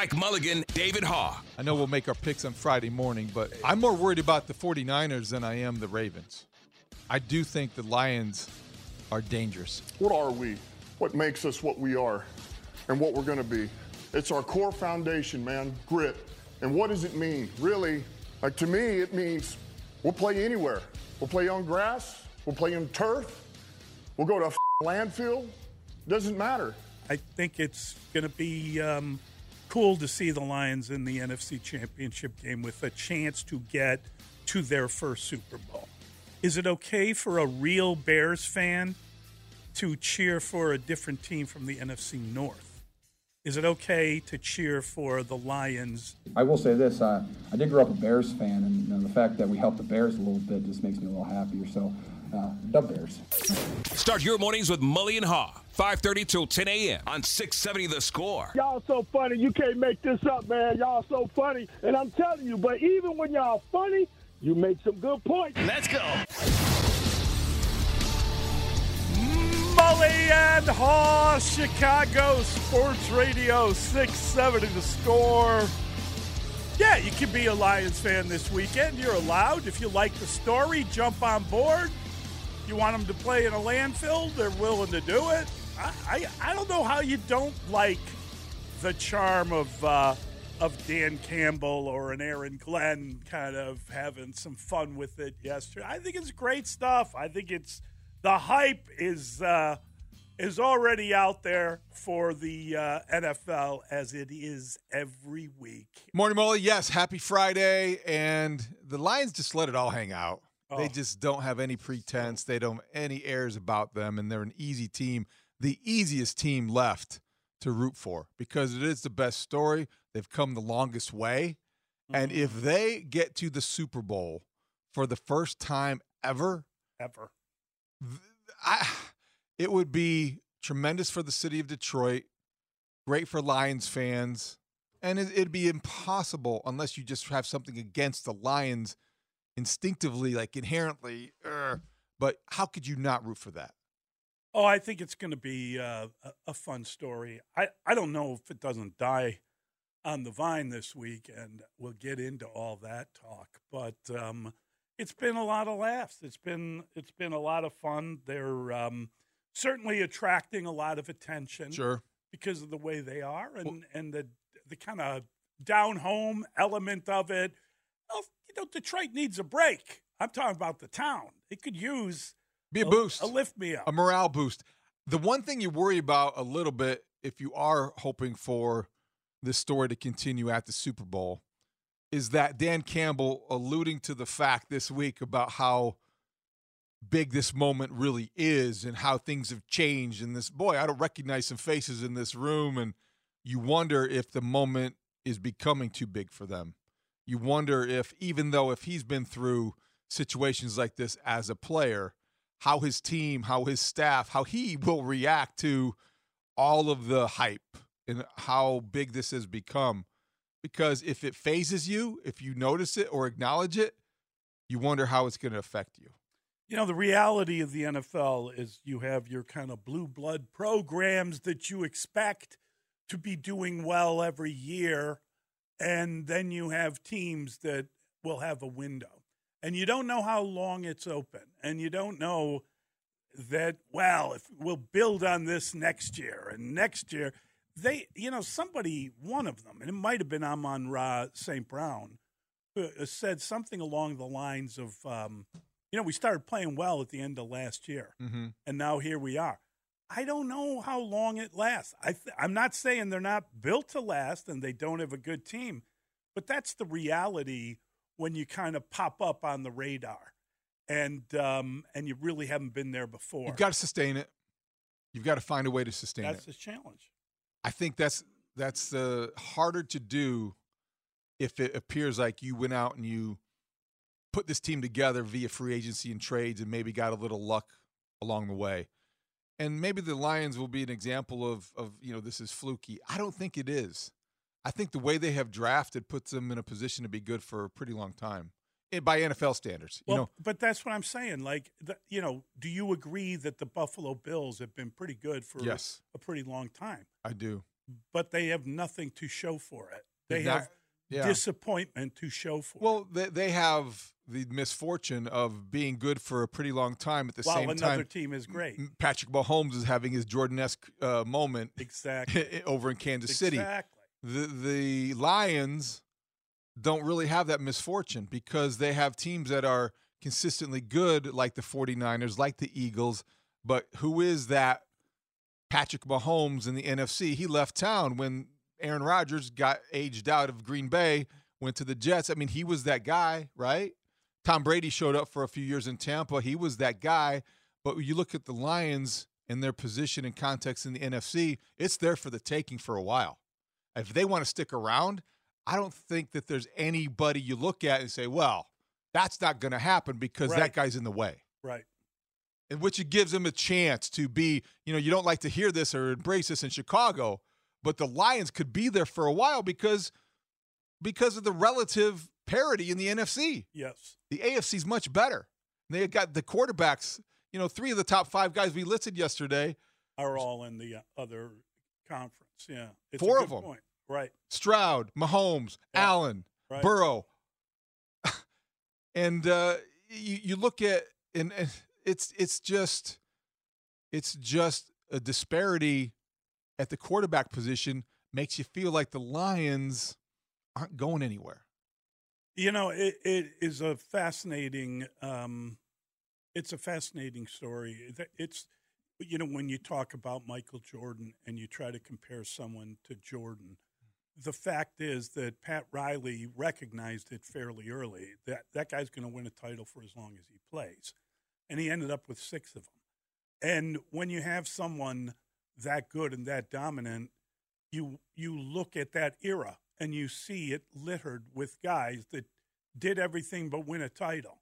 Mike Mulligan, David Haugh. I know we'll make our picks on Friday morning, but I'm more worried about the 49ers than I am the Ravens. I do think the Lions are dangerous. What are we? What makes us what we are and what we're going to be? It's our core foundation, man, grit. And what does it mean? Really, like to me, it means we'll play anywhere. We'll play on grass, we'll play on turf, we'll go to a landfill. Doesn't matter. I think it's going to be um, cool to see the Lions in the NFC Championship game with a chance to get to their first Super Bowl. Is it okay for a real Bears fan to cheer for a different team from the NFC North? Is it okay to cheer for the Lions? I will say this: uh, I did grow up a Bears fan, and know, the fact that we helped the Bears a little bit just makes me a little happier. So, uh, the Bears. Start your mornings with Mully and Haugh. 5:30 till 10 a.m. on 670 The Score. Y'all so funny. You can't make this up, man. Y'all so funny, and I'm telling you. But even when y'all funny, you make some good points. Let's go. Mully and Haugh, Chicago Sports Radio 670 The Score. Yeah, you can be a Lions fan this weekend. You're allowed. If you like the story, jump on board. You want them to play in a landfill, they're willing to do it. I, I, I don't know how you don't like the charm of uh, of Dan Campbell or an Aaron Glenn kind of having some fun with it yesterday. I think it's great stuff. I think it's the hype is uh, is already out there for the uh, NFL as it is every week. Morning, Mully. Yes, happy Friday. And the Lions just let it all hang out. Oh. They just don't have any pretense. They don't have any airs about them, and they're an easy team, the easiest team left to root for because it is the best story. They've come the longest way. And Mm-hmm. if they get to the Super Bowl for the first time ever, Ever. I, it would be tremendous for the city of Detroit, great for Lions fans, and it, it'd be impossible unless you just have something against the Lions instinctively, like inherently. er, but how could you not root for that? Oh, I think it's going to be uh, a, fun story. I, I don't know if it doesn't die on the vine this week, and we'll get into all that talk. But um, it's been a lot of laughs. It's been it's been a lot of fun. They're um, certainly attracting a lot of attention Sure. because of the way they are and and the the kind of down home element of it. You know, Detroit needs a break. I'm talking about the town. It could use Be a boost. a lift me up. a morale boost. The one thing you worry about a little bit if you are hoping for this story to continue at the Super Bowl is that Dan Campbell alluding to the fact this week about how big this moment really is and how things have changed and this boy I don't recognize some faces in this room and you wonder if the moment is becoming too big for them. You wonder if even though if he's been through situations like this as a player, how his team, how his staff, how he will react to all of the hype and how big this has become. Because if it fazes you, if you notice it or acknowledge it, you wonder how it's going to affect you. You know, the reality of the NFL is you have your kind of blue blood programs that you expect to be doing well every year. And then you have teams that will have a window. And you don't know how long it's open. And you don't know that, well, if we'll build on this next year and next year. They, you know, somebody, one of them, and it might have been Amon Ra St. Brown, uh, said something along the lines of, um, you know, we started playing well at the end of last year, Mm-hmm. and now here we are. I don't know how long it lasts. I th- I'm not saying they're not built to last and they don't have a good team, but that's the reality when you kind of pop up on the radar, and um, and you really haven't been there before. You've got to sustain it. You've got to find a way to sustain That's it. the challenge. I think that's that's uh, harder to do if it appears like you went out and you put this team together via free agency and trades and maybe got a little luck along the way. And maybe the Lions will be an example of of you know this is fluky. I don't think it is. I think the way they have drafted puts them in a position to be good for a pretty long time eh, by NFL standards. You know, but that's what I'm saying. Like, the, you know, do you agree that the Buffalo Bills have been pretty good for Yes. a pretty long time, I do. but they have nothing to show for it? They Not- have yeah. disappointment to show for. Well, they, they have the misfortune of being good for a pretty long time at the. While same another time. team is great. Patrick Mahomes is having his Jordan-esque uh, moment Exactly. over in Kansas City. Exactly. The the Lions don't really have that misfortune because they have teams that are consistently good like the 49ers, like the Eagles, but who is that Patrick Mahomes in the NFC? He left town when Aaron Rodgers got aged out of Green Bay, went to the Jets. I mean, he was that guy, right? Tom Brady showed up for a few years in Tampa. He was that guy. But when you look at the Lions and their position and context in the NFC, it's there for the taking for a while. If they want to stick around, I don't think that there's anybody you look at and say, well, that's not going to happen because that guy's in the way. Right. And which it gives them a chance to be, you know, you don't like to hear this or embrace this in Chicago, but the Lions could be there for a while because because of the relative parity in the NFC. Yes. The AFC's much better. They got the quarterbacks, you know, three of the top five guys we listed yesterday. Are all in the uh, other conference. Yeah. It's a Four good of 'em. Point. Right. Stroud, Mahomes, Yeah. Allen, Right. Burrow. and uh, you, you look at and, and it's it's just it's just a disparity at the quarterback position makes you feel like the Lions aren't going anywhere. You know, it, it is a fascinating. Um, it's a fascinating story. It- It's you know when you talk about Michael Jordan and you try to compare someone to Jordan, the fact is that Pat Riley recognized it fairly early that that guy's going to win a title for as long as he plays, and he ended up with six of them. And when you have someone that good and that dominant, you you look at that era and you see it littered with guys that did everything but win a title.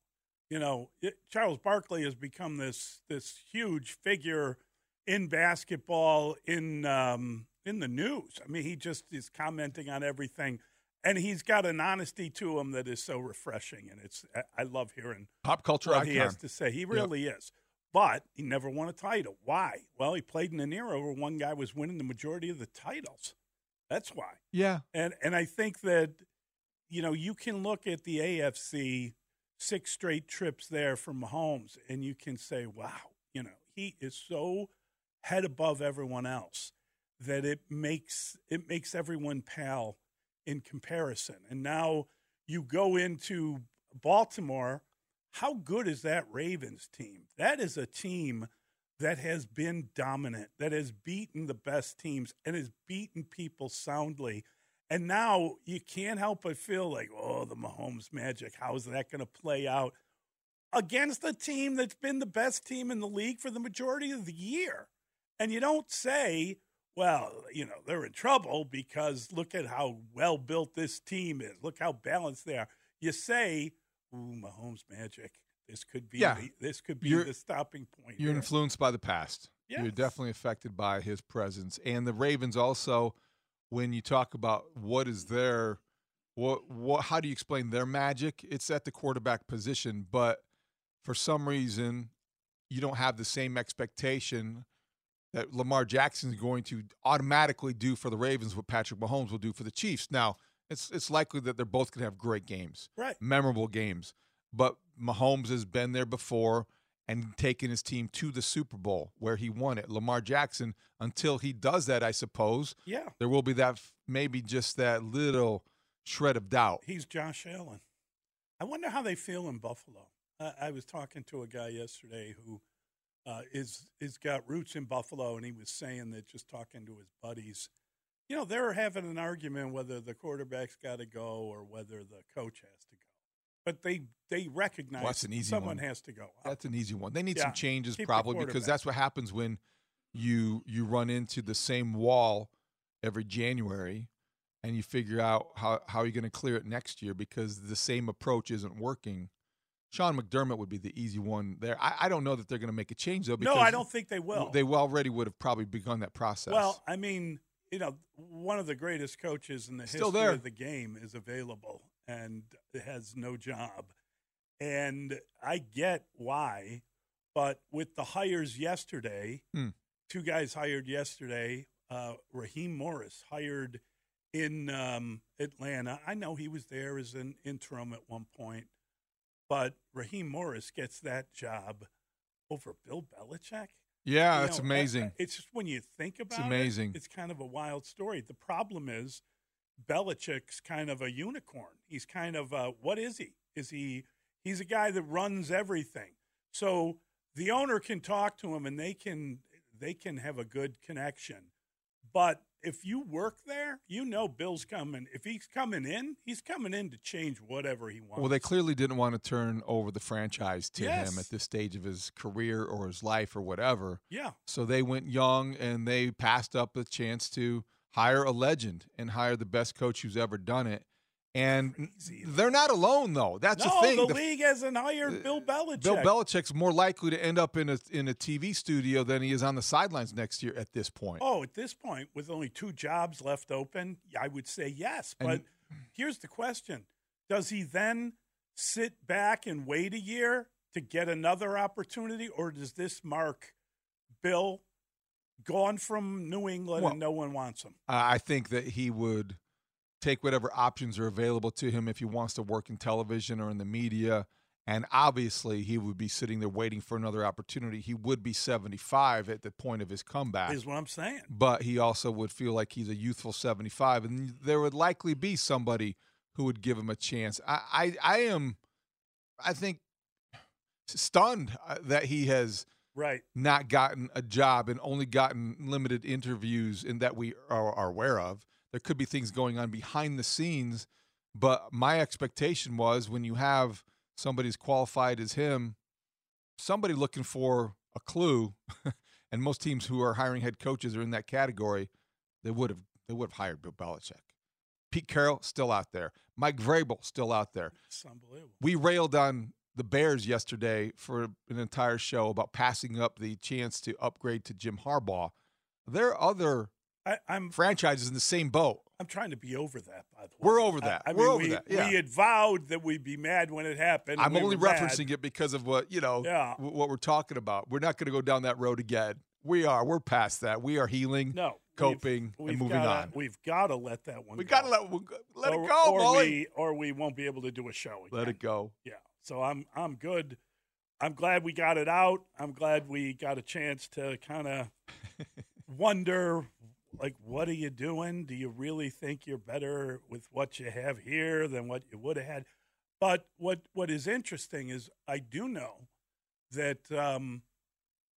You know, it, Charles Barkley has become this this huge figure in basketball in um, in the news. I mean, he just is commenting on everything, and he's got an honesty to him that is so refreshing. And it's I- I love hearing Pop culture what icon. he has to say. He really is. But he never won a title. Why? Well, he played in an era where one guy was winning the majority of the titles. That's why. Yeah. And and I think that you know you can look at the AFC six straight trips there from Mahomes, and you can say, wow, you know he is so head above everyone else that it makes it makes everyone pal in comparison. And now you go into Baltimore. How good is that Ravens team? That is a team that has been dominant, that has beaten the best teams and has beaten people soundly. And now you can't help but feel like, oh, the Mahomes magic. How is that going to play out against a team that's been the best team in the league for the majority of the year? And you don't say, well, you know, they're in trouble because look at how well built this team is. Look how balanced they are. You say, ooh, Mahomes magic. This could be Yeah. the, this could be You're- the stopping point. You're influenced by the past. You're definitely affected by his presence. And the Ravens also, when you talk about what is their what what how do you explain their magic? It's at the quarterback position, but for some reason you don't have the same expectation that Lamar Jackson is going to automatically do for the Ravens what Patrick Mahomes will do for the Chiefs. Now, it's it's likely that they're both going to have great games Right. memorable games. But Mahomes has been there before and taken his team to the Super Bowl where he won it. Lamar Jackson, until he does that, I suppose, Yeah. there will be that maybe just that little shred of doubt. He's Josh Allen. I wonder how they feel in Buffalo. I, I was talking to a guy yesterday who uh, is is got roots in Buffalo, and he was saying that just talking to his buddies, you know, they're having an argument whether the quarterback's got to go or whether the coach has to go. But they they recognize Well, that's an easy someone one. has to go. That's an easy one. They need Yeah, some changes probably because that's what happens when you you run into the same wall every January and you figure out how, how you're going to clear it next year because the same approach isn't working. Sean McDermott would be the easy one there. I, I don't know that they're going to make a change though. No, I don't think they will. They already would have probably begun that process. Well, I mean, you know, one of the greatest coaches in the Still history there. of the game is available and has no job. And I get why, but with the hires yesterday, Hmm. two guys hired yesterday, uh, Raheem Morris hired in um, Atlanta. I know he was there as an interim at one point, but Raheem Morris gets that job over Bill Belichick. Yeah, know, amazing. It's just when you think about amazing. it, it's kind of a wild story. The problem is Belichick's kind of a unicorn. He's kind of a, what is he? Is he he's a guy that runs everything. So the owner can talk to him and they can they can have a good connection. But if you work there, you know Bill's coming. If he's coming in, he's coming in to change whatever he wants. Well, they clearly didn't want to turn over the franchise to Yes. him at this stage of his career or his life or whatever. Yeah. So they went young and they passed up the chance to hire a legend and hire the best coach who's ever done it. And Crazy. they're not alone though. That's no, the thing. the, The- league hasn't hired Bill Belichick. Bill Belichick's more likely to end up in a in a TV studio than he is on the sidelines next year at this point. Oh, at this point, with only two jobs left open, I would say yes. But And- here's the question Does he then sit back and wait a year to get another opportunity, or does this mark Bill gone from New England Well- and no one wants him? I think that he would take whatever options are available to him if he wants to work in television or in the media. And obviously, he would be sitting there waiting for another opportunity. He would be 75 at the point of his comeback. Is what I'm saying. but he also would feel like he's a youthful 75 and there would likely be somebody who would give him a chance i i, I am i think stunned uh, that he has Right. not gotten a job and only gotten limited interviews in that we are, are aware of there could be things going on behind the scenes but my expectation was when you have somebody as qualified as him somebody looking for a clue and most teams who are hiring head coaches are in that category they would have they would have hired Bill Belichick. Pete Carroll still out there. Mike Vrabel still out there. It's unbelievable. We railed on the Bears yesterday for an entire show about passing up the chance to upgrade to Jim Harbaugh. There are other I, I'm franchises in the same boat. I'm trying to be over that. By the way, We're over that. I, I We're mean, over we, that. Yeah. We had vowed that we'd be mad when it happened. I'm We only were mad. referencing it because of what you know, Yeah. wh- what we're talking about. We're not going to go down that road again. We are. We're past that. We are healing, No, coping, we've, and we've moving gotta, on. We've got to let that one. We go. got to let let or, it go, or Mully. we or we won't be able to do a show. Again. Let it go. Yeah. So I'm I'm good. I'm glad we got it out. I'm glad we got a chance to kind of wonder like what are you doing? Do you really think you're better with what you have here than what you would have had? But what what is interesting is I do know that um,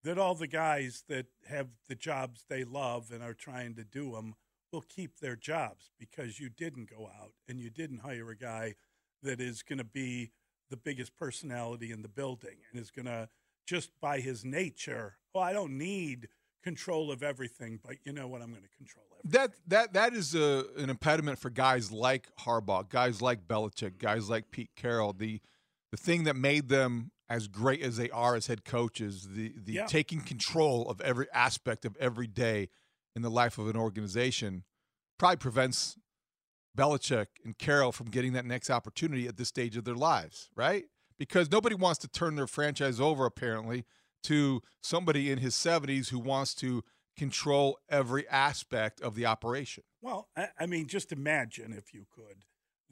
that all the guys that have the jobs they love and are trying to do them will keep their jobs because you didn't go out and you didn't hire a guy that is going to be the biggest personality in the building and is going to just by his nature, oh, I don't need control of everything, but you know what? I'm going to control everything. That that that is a, an impediment for guys like Harbaugh, guys like Belichick, mm-hmm. guys like Pete Carroll. The the thing that made them as great as they are as head coaches, the the Yeah. taking control of every aspect of every day in the life of an organization, probably prevents Belichick and Carroll from getting that next opportunity at this stage of their lives, right? Because nobody wants to turn their franchise over, apparently, to somebody in his 70s who wants to control every aspect of the operation. Well, I, I mean, just imagine if you could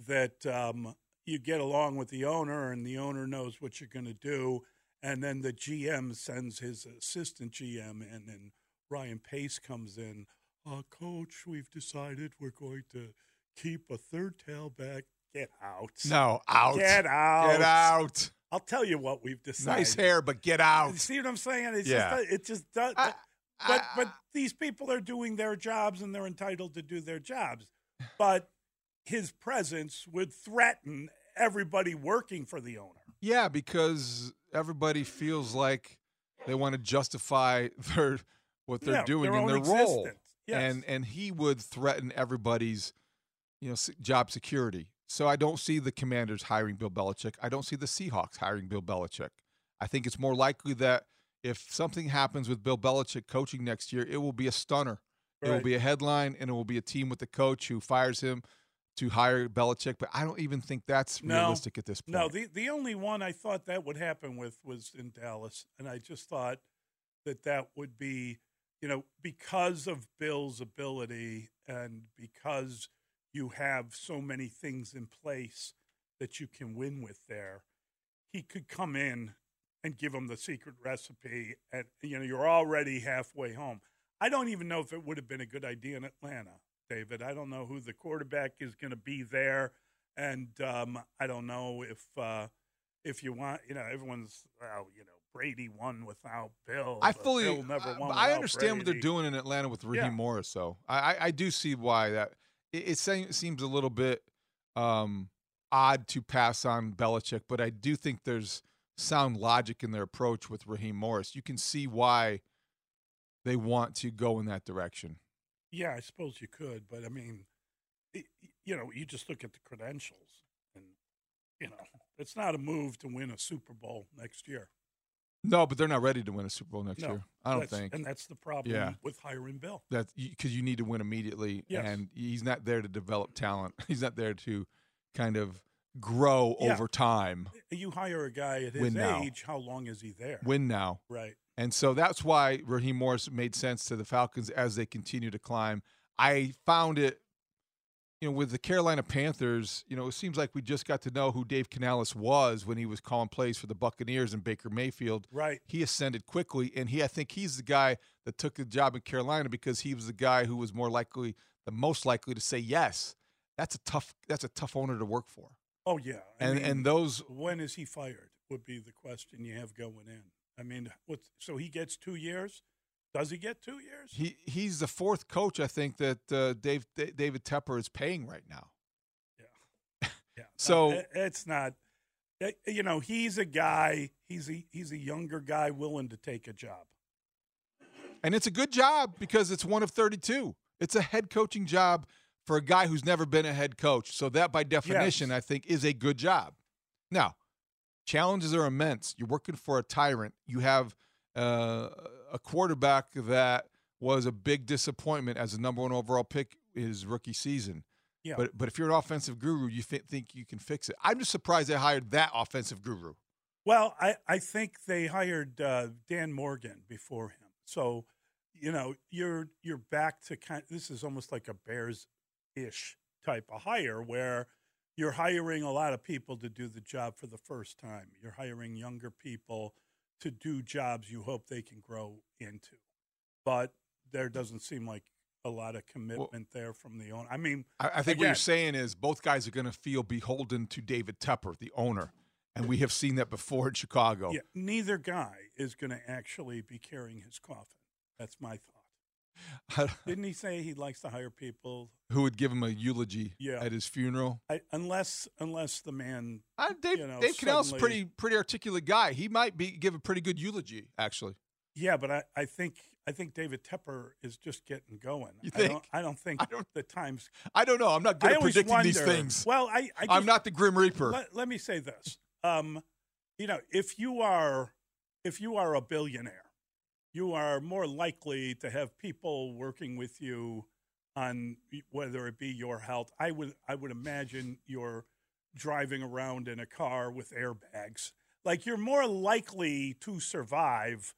that um, you get along with the owner and the owner knows what you're going to do, and then the GM sends his assistant GM in, and then Ryan Pace comes in. Uh, Coach, we've decided we're going to keep a third tailback. Get out. No, out. Get out. Get out. I'll tell you what we've decided. Nice hair, but get out. You see what I'm saying? It's Yeah. just it just does. I- but I- but these people are doing their jobs and they're entitled to do their jobs. But his presence would threaten everybody working for the owner. Yeah, because everybody feels like they want to justify their what they're Yeah, doing their in their role. Yes. and and he would threaten everybody's, you know, job security. So I don't see the Commanders hiring Bill Belichick. I don't see the Seahawks hiring Bill Belichick. I think it's more likely that if something happens with Bill Belichick coaching next year, it will be a stunner. It will be a headline, and it will be a team with the coach who fires him to hire Belichick. But I don't even think that's No. realistic at this point. No, the the only one I thought that would happen with was in Dallas, and I just thought that that would be, you know, because of Bill's ability and because you have so many things in place that you can win with there, he could come in and give them the secret recipe, and you know, you're already halfway home. I don't even know if it would have been a good idea in Atlanta, David. I don't know who the quarterback is going to be there and um, I don't know if uh, if you want, you know, everyone's well, you know, Brady won without Bill. I fully, Bill never I- won. I without understand what they're doing in Atlanta with Raheem Yeah. Morris. So I, I, I do see why that it, it se- seems a little bit um, odd to pass on Belichick, but I do think there's sound logic in their approach with Raheem Morris. You can see why they want to go in that direction. Yeah, I suppose you could, but I mean, it, you know, you just look at the credentials, and you know, it's not a move to win a Super Bowl next year. No, but they're not ready to win a Super Bowl next no, year. I don't think and that's the problem Yeah. with hiring Bill. that because you need to win immediately, Yes. and he's not there to develop talent. He's not there to kind of grow Yeah. over time. You hire a guy at his Win now. age, how long is he there? Win now. Right. And so that's why Raheem Morris made sense to the Falcons as they continue to climb. I found it, you know, with the Carolina Panthers, you know, it seems like we just got to know who Dave Canales was when he was calling plays for the Buccaneers and Baker Mayfield. Right. He ascended quickly, and he, I think he's the guy that took the job in Carolina because he was the guy who was more likely, the most likely to say yes. That's a tough. That's a tough owner to work for. Oh yeah, I And mean, and those when is he fired? Would be the question you have going in. I mean, what's so he gets two years? Does he get two years? he he's the fourth coach I think that uh, Dave Da- David Tepper is paying right now. Yeah. yeah. So- No, it- it's not. You know, he's a guy. He's a he's a younger guy willing to take a job. And it's a good job because it's one of 32. It's a head coaching job for a guy who's never been a head coach. So that by definition I think is a good job. Now, challenges are immense. You're working for a tyrant. You have uh, a quarterback that was a big disappointment as a number one overall pick his rookie season. Yeah. But but if you're an offensive guru, you fi- think you can fix it. I'm just surprised they hired that offensive guru. Well, I, I think they hired uh, Dan Morgan before him. So, you know, you're you're back to kind. of, This is almost like a Bears ish type of hire where you're hiring a lot of people to do the job for the first time. You're hiring younger people to do jobs you hope they can grow into. But there doesn't seem like a lot of commitment there from the owner. I mean, I, I think what you're saying is both guys are going to feel beholden to David Tepper, the owner, and we have seen that before in Chicago. Yeah, neither guy is going to actually be carrying his coffin. That's my thought. Didn't he say he likes to hire people? Who would give him a eulogy Yeah. at his funeral? I, unless, unless the man, Uh, Dave, you know, Dave Cannell's a suddenly- pretty pretty articulate guy. He might be give a pretty good eulogy, actually. yeah, but I, I think, I think David Tepper is just getting going. You I don't, think? I don't think I don't- the times. I don't know. I'm not good I at predicting wonder. these things. Well, I, I I'm not the Grim Reaper. Let, let me say this. Um, you know, if you are if you are a billionaire, you are more likely to have people working with you on whether it be your health. I would I would imagine you're driving around in a car with airbags. Like you're more likely to survive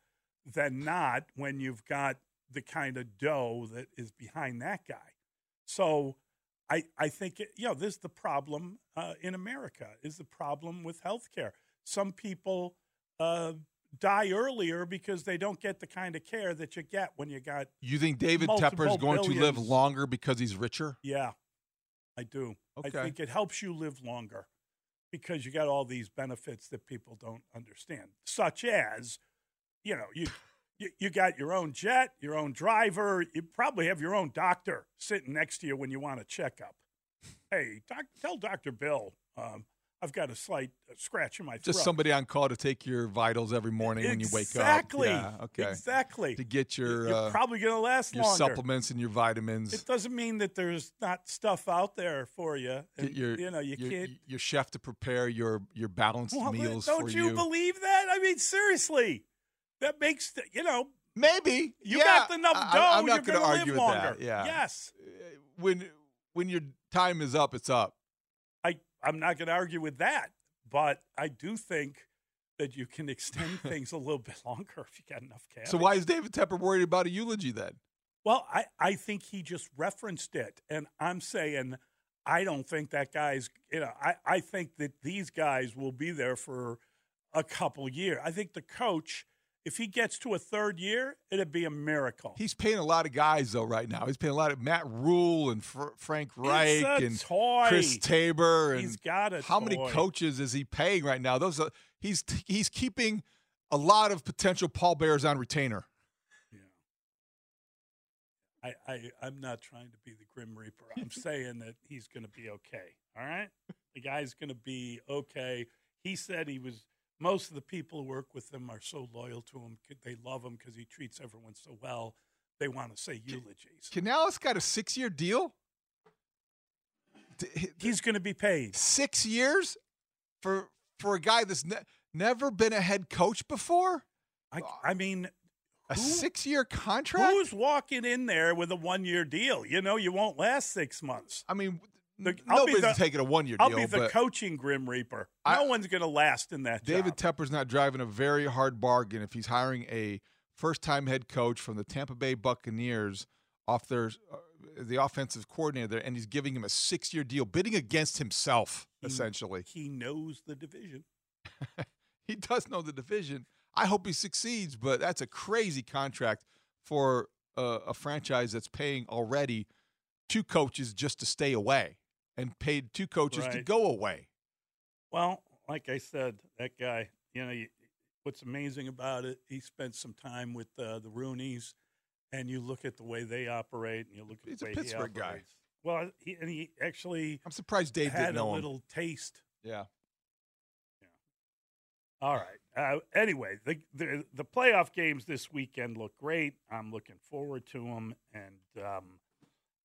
than not when you've got the kind of dough that is behind that guy. So I, I think, it, you know, this is the problem uh, in America is the problem with healthcare. Some people uh, die earlier because they don't get the kind of care that you get when you got, you think David Tepper is going to live longer because he's richer? yeah, I do. Okay. I think it helps you live longer because you got all these benefits that people don't understand, such as, you know, you. You, you got your own jet, your own driver. You probably have your own doctor sitting next to you when you want a checkup. Hey, doc, tell Doctor Bill um, I've got a slight scratch in my throat. Just somebody on call to take your vitals every morning when you wake up. Exactly. Yeah, okay. Exactly. To get your You're uh, probably going to last your longer. supplements and your vitamins. It doesn't mean that there's not stuff out there for you. And, your you know, you your, can't. your chef to prepare your your balanced Well, meals don't you, you. believe that? I mean, seriously, that makes the, you know. Maybe You yeah, got enough dough. I'm not you're gonna gonna argue live with longer. that. Yeah. Yes. when when your time is up, it's up. I'm not going to argue with that, but I do think that you can extend things a little bit longer if you got enough cash. So why is David Tepper worried about a eulogy then? Well, I, I think he just referenced it. And I'm saying I don't think that guy's, you know, I, I think that these guys will be there for a couple years. I think the coach, if he gets to a third year, it'd be a miracle. He's paying a lot of guys though right now. He's paying a lot of Matt Rhule and Fr- Frank Reich and toy. Chris Tabor. And He's got a how many coaches is he paying right now? Those are, he's he's keeping a lot of potential pallbearers on retainer. I, I, I'm not trying to be the Grim Reaper. I'm saying that he's going to be okay. All right? The guy's going to be okay. He said he was, most of the people who work with him are so loyal to him. They love him because he treats everyone so well. They want to say eulogies. Canales got a six year deal. He's going to be paid six years for for a guy that's ne- never been a head coach before. I, I mean, a six year contract. Who's walking in there with a one year deal? You know, you won't last six months. I mean, the, I'll nobody's the- taking a one-year deal. I'll be the coaching Grim Reaper. No one's going to last in that David job. Tepper's not driving a very hard bargain if he's hiring a first time head coach from the Tampa Bay Buccaneers off their uh, the offensive coordinator there, and he's giving him a six year deal, bidding against himself essentially. He knows the division. he does know the division. I hope he succeeds, but that's a crazy contract for a, a franchise that's paying already two coaches just to stay away and paid two coaches to go away. Well, like I said, that guy, you know, you, what's amazing about it, he spent some time with uh, the Rooneys, and you look at the way they operate, and you look at He's the a Pittsburgh he guy. Well, he, and he actually I'm surprised Dave had a him. little taste. Yeah. All right. Uh, anyway, the, the the playoff games this weekend look great. I'm looking forward to them, and um,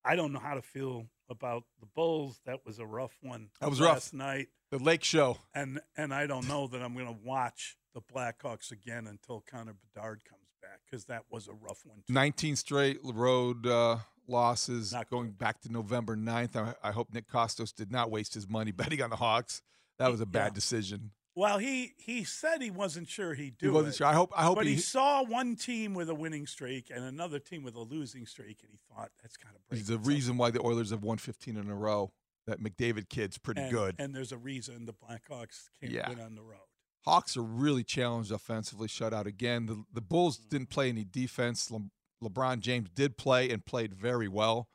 I don't know how to feel about the Bulls. That was a rough one. That was last rough. night. The Lake Show. and and I don't know that I'm going to watch the Blackhawks again until Connor Bedard comes back because that was a rough one. Too. 19 straight road uh, losses going back to November 9th. I, I hope Nick Kostos did not waste his money betting on the Hawks. That was a bad Yeah. decision. Well, he he said he wasn't sure he'd do He wasn't it, sure. I hope- I hope but he, he- saw one team with a winning streak and another team with a losing streak, and he thought that's kind of He's the reason why the Oilers have won 15 in a row. That McDavid kid's pretty and, good. And there's a reason the Blackhawks can't Yeah. win on the road. Hawks are really challenged offensively, shut out again. The, the Bulls mm-hmm. didn't play any defense. Le, LeBron James did play and played very well.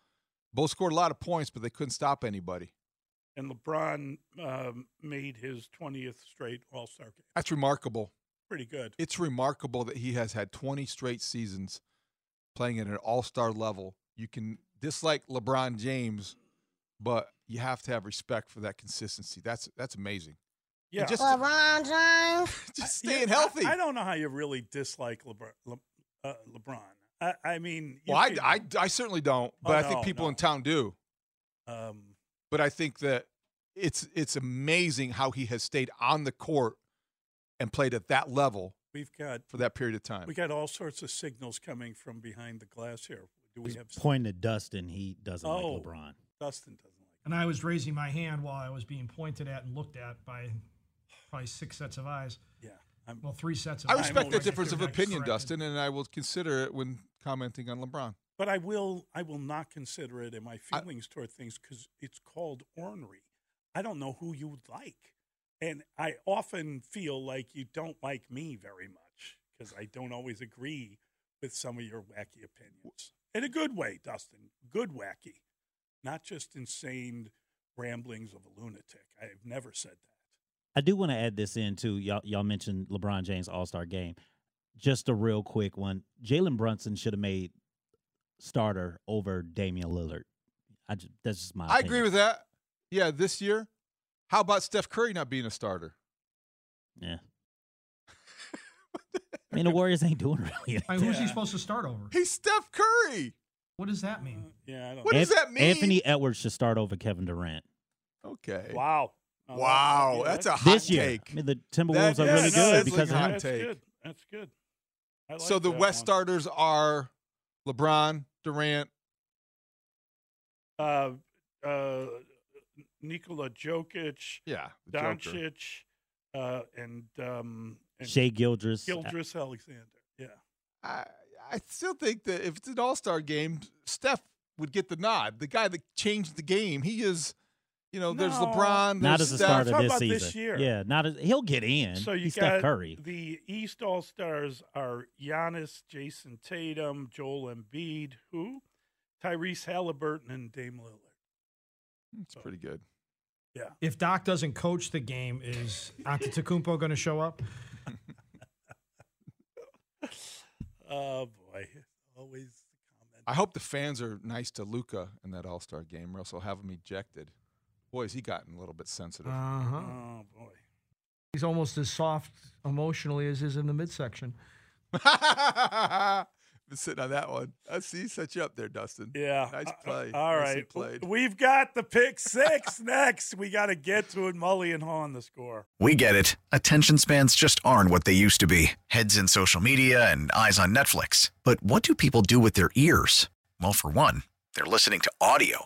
Bulls scored a lot of points, but they couldn't stop anybody. And LeBron um, made his 20th straight All Star game. That's remarkable. Pretty good. It's remarkable that he has had 20 straight seasons playing at an all star level. You can dislike LeBron James, but you have to have respect for that consistency. That's that's amazing. And Yeah. just LeBron James. just staying I- healthy. I, don't know how you really dislike LeBron. Le, uh, LeBron. I, I mean, you well, I, I, I certainly don't, but Oh, I think no, people no. in town do. um, But I think that it's it's amazing how he has stayed on the court and played at that level we've got for that period of time. we got all sorts of signals coming from behind the glass here. Do we have? Pointing at Dustin, he doesn't Oh. like LeBron. Dustin doesn't like. And I was raising my hand while I was being pointed at and looked at by probably six sets of eyes. Yeah. I'm, well, three sets of I respect that If difference of opinion, corrected. Dustin, and I will consider it when commenting on LeBron. But I will I will not consider it in my feelings toward things because it's called ornery. I don't know who you would like, and I often feel like you don't like me very much because I don't always agree with some of your wacky opinions in a good way, Dustin. Good wacky, not just insane ramblings of a lunatic. I've never said that. I do want to add this in too. Y'all, y'all mentioned LeBron James All Star game. Just a real quick one. Jalen Brunson should have made starter over Damian Lillard. I just, that's just my. I opinion. agree with that. Yeah, this year. How about Steph Curry not being a starter? Yeah. I mean, the Warriors ain't doing really. I mean, who's he supposed to start over? He's Steph Curry. What does that mean? Mm, yeah, I don't What does that mean? Anthony Edwards should start over Kevin Durant Okay. Wow. Oh, Wow, yeah, that's a hot this year. take. I mean, the Timberwolves That- are yeah, really no, good that's because like of hot him. That's take. good. That's good. I like so the West one. starters are LeBron, Durant. uh, uh, Nikola Jokic, Yeah. Doncic, uh, and um, and Shai Gilgeous. Gildress Alexander. Yeah. I, I still think that if it's an All Star game, Steph would get the nod. The guy that changed the game. He is, you know, there's No. LeBron. Not as a Steph. starter Talk this about season. this year. Yeah, not as, he'll get in. So you He's got Steph Curry. the East All Stars are Giannis, Jayson Tatum, Joel Embiid, who, Tyrese Halliburton, and Dame Lillard. It's pretty good. Yeah. If Doc doesn't coach the game, is Antetokounmpo going to show up? Oh boy, always the comment. I hope the fans are nice to Luka in that All Star game, or else they'll have him ejected. Boy, has he gotten a little bit sensitive. Uh huh. Oh boy. He's almost as soft emotionally as is in the midsection. Been sitting on that one. I see, you set you up there, Dustin. Yeah. nice Uh, play. All Nicely right. played. We've got the pick six next. We got to get to it. Mully and Haugh on the score. We get it. Attention spans just aren't what they used to be heads in social media and eyes on Netflix. But what do people do with their ears? Well, for one, they're listening to audio.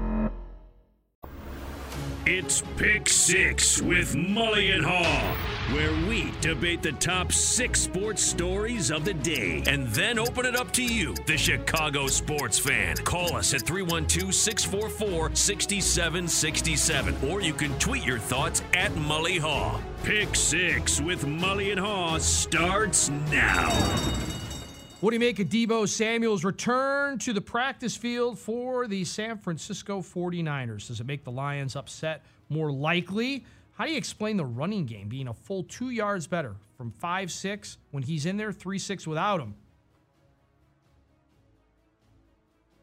It's Pick Six with Mully and Haugh, where we debate the top six sports stories of the day and then open it up to you, the Chicago sports fan. Call us at 312 644 6767, or you can tweet your thoughts at Mully Haugh. Pick Six with Mully and Haugh starts now. What do you make of Deebo Samuel's return to the practice field for the San Francisco 49ers? Does it make the Lions upset more likely? How do you explain the running game being a full two yards better from 5 6 when he's in there 3 6 without him?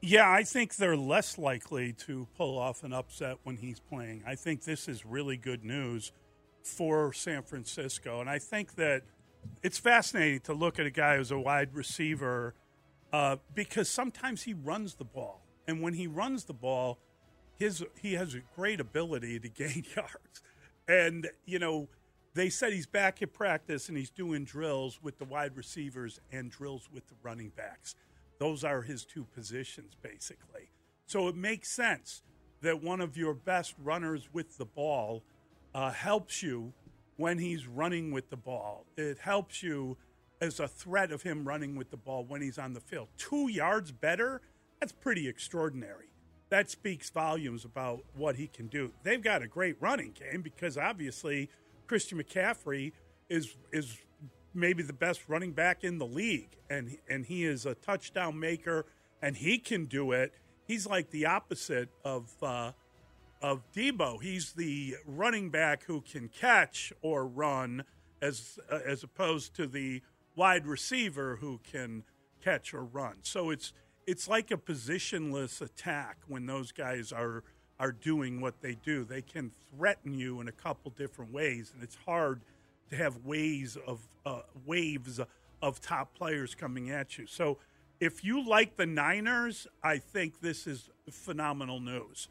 Yeah, I think they're less likely to pull off an upset when he's playing. I think this is really good news for San Francisco. And I think that it's fascinating to look at a guy who's a wide receiver uh, because sometimes he runs the ball. And when he runs the ball, his he has a great ability to gain yards. And, you know, they said he's back at practice and he's doing drills with the wide receivers and drills with the running backs. Those are his two positions, basically. So it makes sense that one of your best runners with the ball uh, helps you when he's running with the ball. It helps you as a threat of him running with the ball when he's on the field. Two yards better, that's pretty extraordinary. That speaks volumes about what he can do. They've got a great running game because obviously Christian McCaffrey is is maybe the best running back in the league, and and he is a touchdown maker, and he can do it. He's like the opposite of uh, of Deebo. He's the running back who can catch or run, as uh, as opposed to the wide receiver who can catch or run. So it's it's like a positionless attack when those guys are are doing what they do. They can threaten you in a couple different ways, and it's hard to have waves of uh, waves of top players coming at you. So if you like the Niners, I think this is phenomenal news.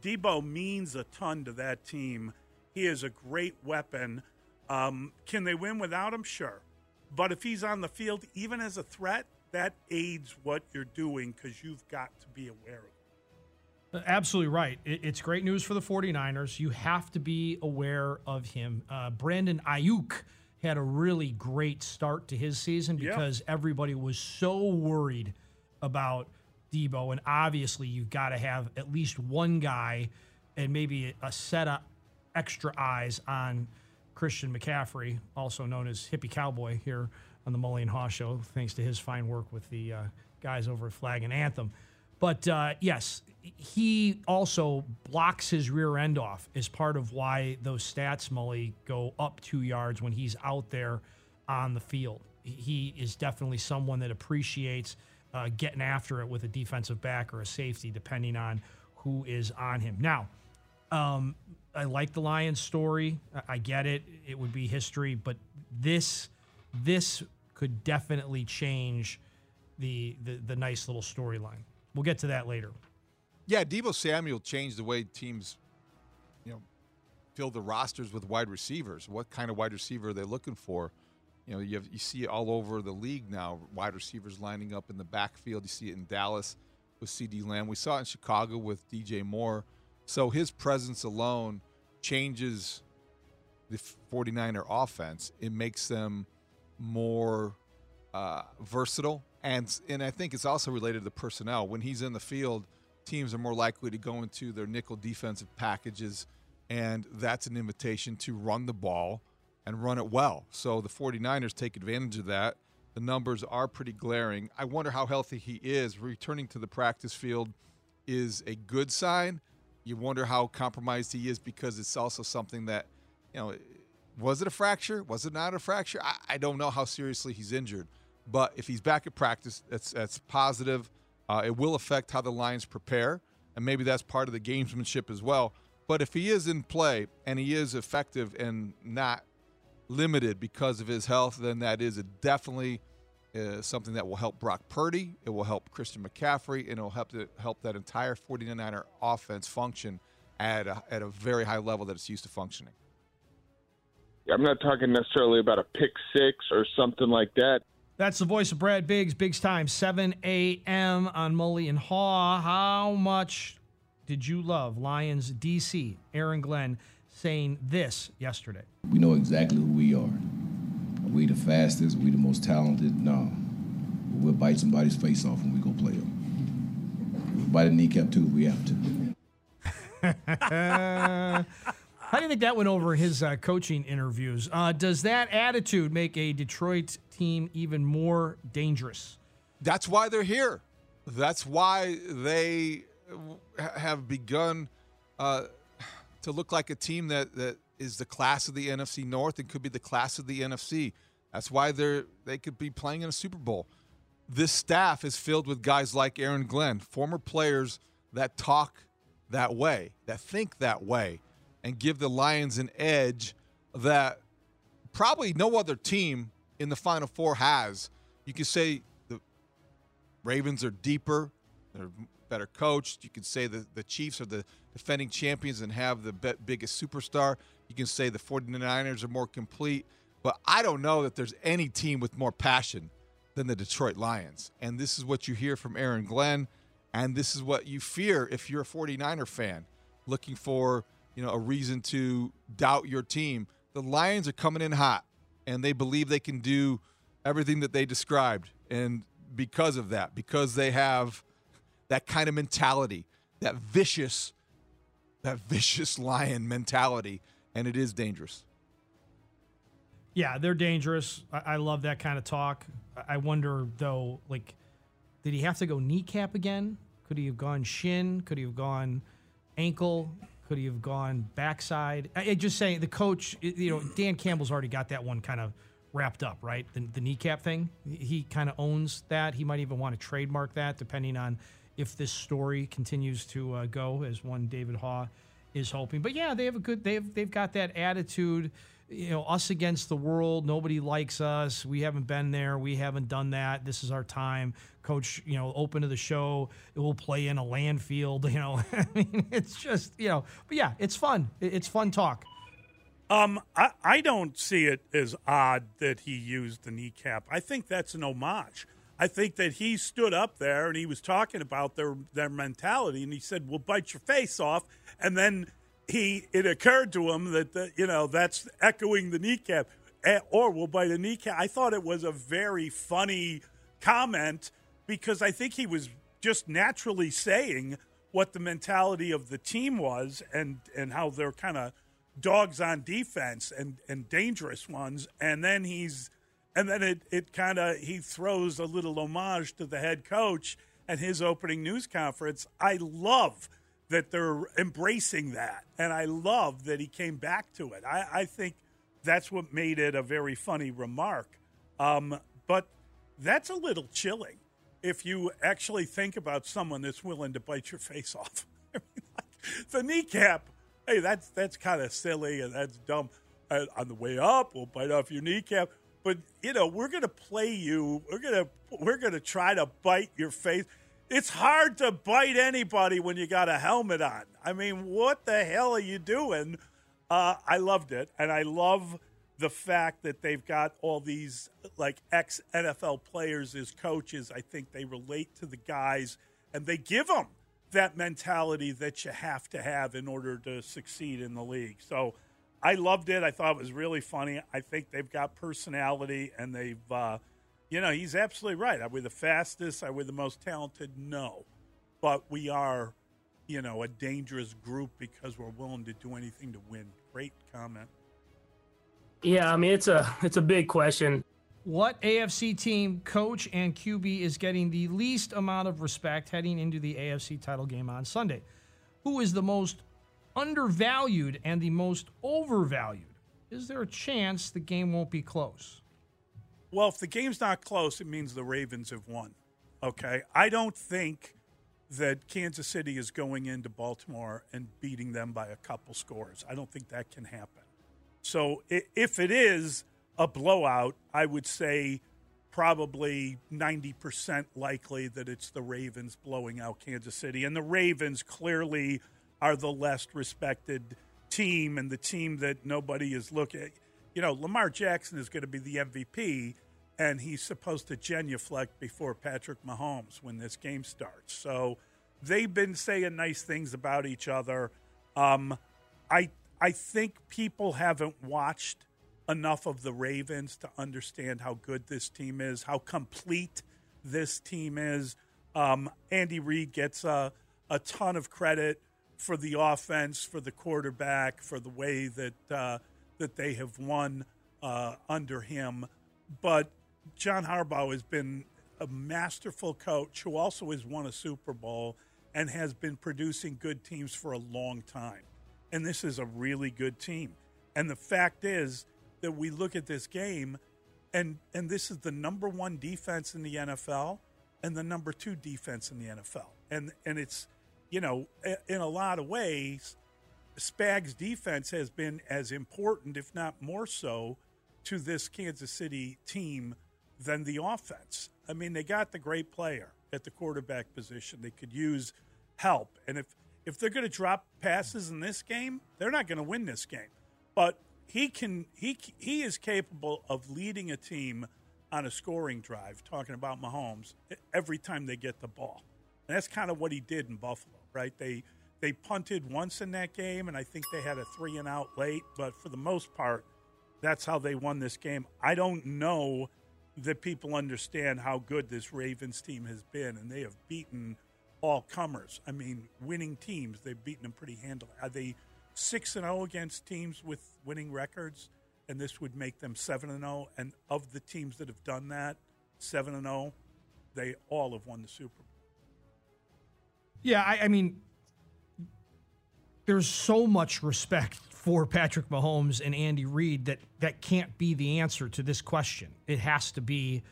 Deebo means a ton to that team. He is a great weapon. Um, can they win without him? Sure. But if he's on the field, even as a threat, that aids what you're doing because you've got to be aware of it. Absolutely right. It's great news for the 49ers. You have to be aware of him. Uh, Brandon Aiyuk had a really great start to his season because everybody was so worried about Deebo. And obviously, you've got to have at least one guy and maybe a set of extra eyes on Christian McCaffrey, also known as Hippie Cowboy here on the Mully and Haugh Show, thanks to his fine work with the uh, guys over at Flag and Anthem. But uh, yes, he also blocks his rear end off as part of why those stats, Mully, go up two yards when he's out there on the field. He is definitely someone that appreciates uh, getting after it with a defensive back or a safety, depending on who is on him. Now, um, I like the Lions story. I, I get it; it would be history, but this this could definitely change the the, the nice little storyline. We'll get to that later. Yeah, Deebo Samuel changed the way teams, you know, fill the rosters with wide receivers. What kind of wide receiver are they looking for? You know, you have, you see it all over the league now. Wide receivers lining up in the backfield. You see it in Dallas with CeeDee Lamb. We saw it in Chicago with DJ Moore. So his presence alone changes the 49er offense. It makes them more uh, versatile, and and I think it's also related to personnel. When he's in the field, teams are more likely to go into their nickel defensive packages, and that's an invitation to run the ball and run it well. So the 49ers take advantage of that. The numbers are pretty glaring. I wonder how healthy he is. Returning to the practice field is a good sign. You wonder how compromised he is because it's also something that, you know, was it a fracture? Was it not a fracture? I, I don't know how seriously he's injured. But if he's back at practice, that's that's positive. Uh, it will affect how the Lions prepare, and maybe that's part of the gamesmanship as well. But if he is in play and he is effective and not limited because of his health, then that is definitely uh, something that will help Brock Purdy. It will help Christian McCaffrey, and it will help to help that entire 49er offense function at a, at a very high level that it's used to functioning. Yeah, I'm not talking necessarily about a pick six or something like that. That's the voice of Brad Biggs. Biggs time, 7 a.m. on Mully and Haugh. How much did you love Lions DC, Aaron Glenn, saying this yesterday? We know exactly who we are. Are we the fastest? Are we the most talented? No. We'll bite somebody's face off when we go play them. We'll bite a kneecap too if we have to. How do you think that went over his uh, coaching interviews? Uh, does that attitude make a Detroit team even more dangerous? That's why they're here. That's why they have begun uh, to look like a team that, that is the class of the NFC North and could be the class of the NFC. That's why they're they could be playing in a Super Bowl. This staff is filled with guys like Aaron Glenn, former players that talk that way, that think that way and give the Lions an edge that probably no other team in the Final Four has. You could say the Ravens are deeper, they're better coached. You could say the, the Chiefs are the defending champions and have the biggest superstar. You can say the 49ers are more complete. But I don't know that there's any team with more passion than the Detroit Lions. And this is what you hear from Aaron Glenn. And this is what you fear if you're a 49er fan looking for – you know, a reason to doubt your team. The Lions are coming in hot, and they believe they can do everything that they described. And because of that, because they have that kind of mentality, that vicious, that vicious lion mentality, and it is dangerous. Yeah, they're dangerous. I, I love that kind of talk. I wonder though, like, did he have to go kneecap again? Could he have gone shin? Could he have gone ankle? Could he have gone backside? I, just saying, the coach, you know, Dan Campbell's already got that one kind of wrapped up, right? The, the kneecap thing. He kind of owns that. He might even want to trademark that, depending on if this story continues to uh, go as one David Haugh is hoping. But yeah, they have a good. They've they've got that attitude you know, us against the world. Nobody likes us. We haven't been there. We haven't done that. This is our time. Coach, you know, open to the show. It will play in a landfield. You know, I mean, it's just, you know, but yeah, it's fun. It's fun talk. Um, I, I don't see it as odd that he used the kneecap. I think that's an homage. I think that he stood up there and he was talking about their their mentality, and he said, "We'll bite your face off," and then he it occurred to him that the, you know that's echoing the kneecap eh, or we'll bite a kneecap. I thought it was a very funny comment because I think he was just naturally saying what the mentality of the team was and and how they're kind of dogs on defense and and dangerous ones and then he's and then it it kind of he throws a little homage to the head coach and his opening news conference. I love that they're embracing that, and I love that he came back to it. I, I think that's what made it a very funny remark. Um, but that's a little chilling if you actually think about someone that's willing to bite your face off. The kneecap, hey, that's that's kind of silly and that's dumb. Uh, on the way up, we'll bite off your kneecap. But you know, we're gonna play you. We're gonna we're gonna try to bite your face. It's hard to bite anybody when you got a helmet on. I mean, what the hell are you doing? Uh, I loved it, and I love the fact that they've got all these like ex NFL players as coaches. I think they relate to the guys, and they give them that mentality that you have to have in order to succeed in the league. So I loved it. I thought it was really funny. I think they've got personality, and they've, uh, you know, he's absolutely right. Are we the fastest? Are we the most talented? No, but we are, you know, a dangerous group because we're willing to do anything to win. Great comment. Yeah, I mean it's a it's a big question. What AFC team, coach, and QB is getting the least amount of respect heading into the AFC title game on Sunday? Who is the most undervalued and the most overvalued? Is there a chance the game won't be close? Well, if the game's not close, it means the Ravens have won. Okay. I don't think that Kansas City is going into Baltimore and beating them by a couple scores. I don't think that can happen. So if it is a blowout, I would say probably 90% likely that it's the Ravens blowing out Kansas City. And the Ravens clearly are the less respected team and the team that nobody is looking at. You know, Lamar Jackson is going to be the MVP, and he's supposed to genuflect before Patrick Mahomes when this game starts. So they've been saying nice things about each other. Um, I I think people haven't watched enough of the Ravens to understand how good this team is, how complete this team is. Um, Andy Reid gets a, a ton of credit for the offense, for the quarterback, for the way that uh, that they have won uh, under him. But John Harbaugh has been a masterful coach who also has won a Super Bowl and has been producing good teams for a long time and this is a really good team. And the fact is that we look at this game, and and this is the number one defense in the NFL and the number two defense in the NFL, and and it's you know in a lot of ways, Spags' defense has been as important, if not more so, to this Kansas City team than the offense. I mean, they got the great player at the quarterback position. They could use help, and if if they're going to drop passes in this game, they're not going to win this game. But he can he he is capable of leading a team on a scoring drive. Talking about Mahomes, every time they get the ball, and that's kind of what he did in Buffalo, right? They they punted once in that game, and I think they had a three and out late. But for the most part, that's how they won this game. I don't know that people understand how good this Ravens team has been, and they have beaten all comers. I mean, winning teams. They've beaten them pretty handily. Are they six and zero oh against teams with winning records? And this would make them seven and zero. And of the teams that have done that, seven and zero, they all have won the Super Bowl. Yeah, I, I mean, there's so much respect for Patrick Mahomes and Andy Reid that that can't be the answer to this question. It has to be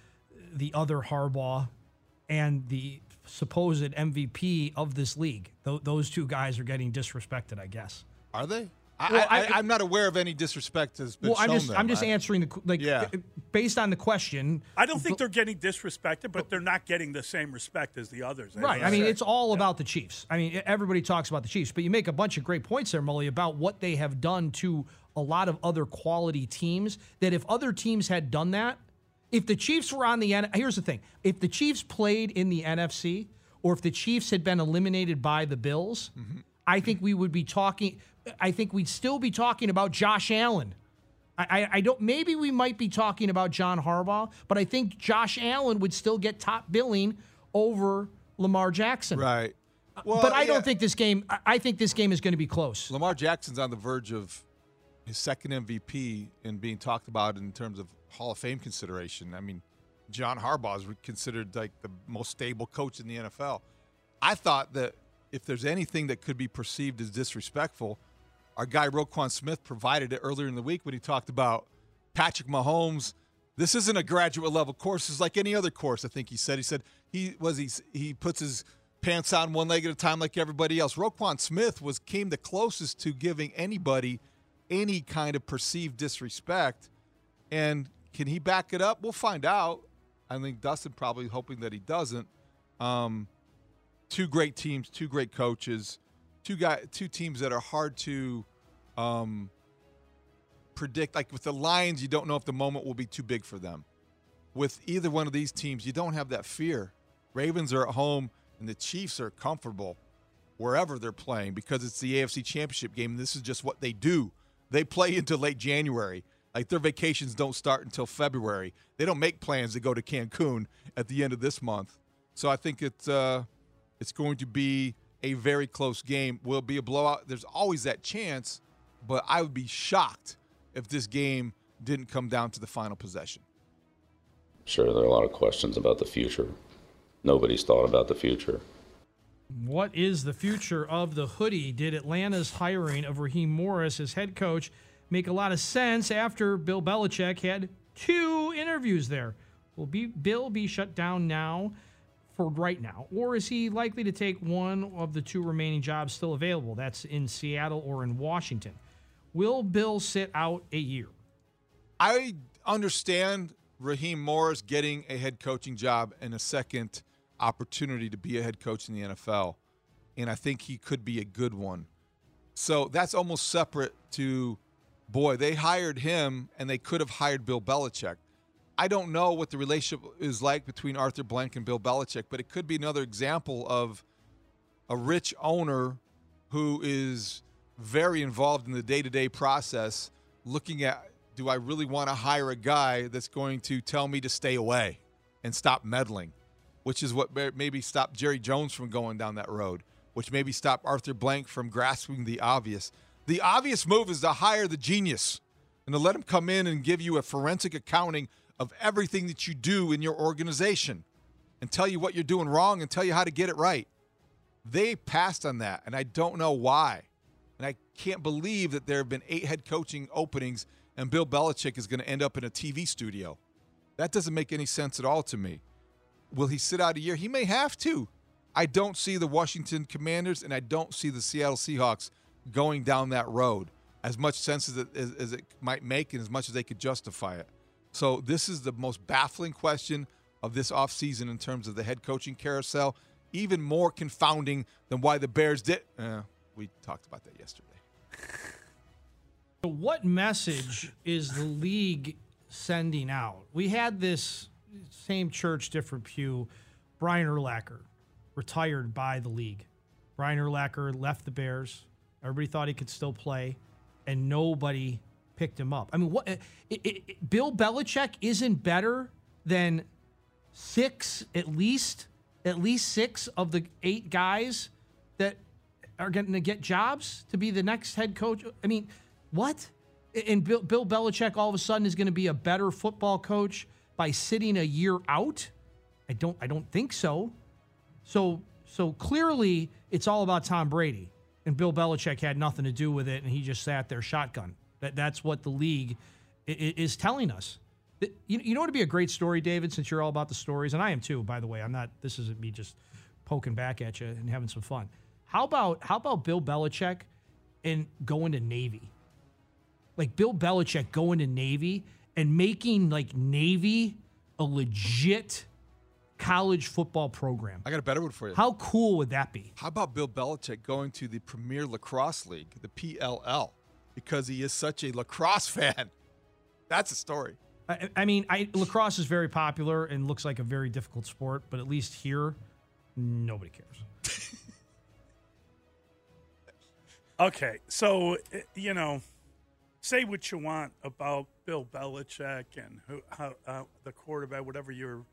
the other Harbaugh and the supposed MVP of this league. Th- those two guys are getting disrespected, I guess. Are they? Well, I, am not aware of any disrespect has been well, I'm just them. I'm just answering the like yeah. based on the question. I don't think they're getting disrespected, but they're not getting the same respect as the others. Right. I mean, it's all yeah. about the Chiefs. I mean, everybody talks about the Chiefs, but you make a bunch of great points there, Mully, about what they have done to a lot of other quality teams. That if other teams had done that, if the Chiefs were on the N, here's the thing: if the Chiefs played in the NFC, or if the Chiefs had been eliminated by the Bills, mm-hmm. I think we would be talking. I think we'd still be talking about Josh Allen. I, I, don't. Maybe we might be talking about John Harbaugh, but I think Josh Allen would still get top billing over Lamar Jackson. Right. Uh, well, but I yeah. don't think this game. I think this game is going to be close. Lamar Jackson's on the verge of his second MVP and being talked about in terms of Hall of Fame consideration. I mean, John Harbaugh is considered like the most stable coach in the NFL. I thought that if there's anything that could be perceived as disrespectful, our guy Roquan Smith provided it earlier in the week when he talked about Patrick Mahomes. This isn't a graduate level course; it's like any other course. I think he said. He said he was he he puts his pants on one leg at a time like everybody else. Roquan Smith was came the closest to giving anybody any kind of perceived disrespect, and can he back it up? We'll find out. I think Dustin probably hoping that he doesn't. Um, two great teams, two great coaches, two guy, two teams that are hard to um, predict. Like with the Lions, you don't know if the moment will be too big for them. With either one of these teams, you don't have that fear. Ravens are at home, and the Chiefs are comfortable wherever they're playing because it's the AFC Championship game. This is just what they do. They play into late January. Like their vacations don't start until February. They don't make plans to go to Cancun at the end of this month. So I think it's uh, it's going to be a very close game. Will be a blowout? There's always that chance, but I would be shocked if this game didn't come down to the final possession. Sure, there are a lot of questions about the future. Nobody's thought about the future. What is the future of the hoodie? Did Atlanta's hiring of Raheem Morris as head coach make a lot of sense after Bill Belichick had two interviews there? Will be, Bill be shut down now for right now, or is he likely to take one of the two remaining jobs still available? That's in Seattle or in Washington. Will Bill sit out a year? I understand Raheem Morris getting a head coaching job and a second opportunity to be a head coach in the NFL, and I think he could be a good one. So that's almost separate to, boy, they hired him and they could have hired Bill Belichick. I don't know what the relationship is like between Arthur Blank and Bill Belichick, but it could be another example of a rich owner who is very involved in the day to day process, looking at do I really want to hire a guy that's going to tell me to stay away and stop meddling, which is what maybe stopped Jerry Jones from going down that road, which maybe stopped Arthur Blank from grasping the obvious. The obvious move is to hire the genius and to let him come in and give you a forensic accounting of everything that you do in your organization and tell you what you're doing wrong and tell you how to get it right. They passed on that, and I don't know why. And I can't believe that there have been eight head coaching openings and Bill Belichick is going to end up in a TV studio. That doesn't make any sense at all to me. Will he sit out a year? He may have to. I don't see the Washington Commanders and I don't see the Seattle Seahawks going down that road as much sense as it, as, as it might make and as much as they could justify it. So this is the most baffling question of this offseason in terms of the head coaching carousel. Even more confounding than why the Bears did. Eh, we talked about that yesterday. So what message is the league sending out? We had this same church, different pew. Brian Urlacher retired by the league. Brian Urlacher left the Bears. Everybody thought he could still play, and nobody picked him up. I mean, what? It, it, it, Bill Belichick isn't better than six, at least, at least six of the eight guys that are going to get jobs to be the next head coach. I mean what? And Bill, Bill Belichick all of a sudden is going to be a better football coach by sitting a year out? I don't I don't think so. So so clearly it's all about Tom Brady. And Bill Belichick had nothing to do with it and he just sat there shotgun. That that's what the league is telling us. You, you know what would be a great story, David, since you're all about the stories, and I am too, by the way. I'm not this isn't me just poking back at you and having some fun. How about how about Bill Belichick and going to Navy? like Bill Belichick going to Navy and making like Navy a legit college football program. I got a better one for you. How cool would that be? How about Bill Belichick going to the Premier Lacrosse League, the PLL, because he is such a lacrosse fan? That's a story. I, I mean, I, lacrosse is very popular and looks like a very difficult sport, but at least here, nobody cares. okay, so you know say what you want about Bill Belichick and who, how, uh, the quarterback, whatever you're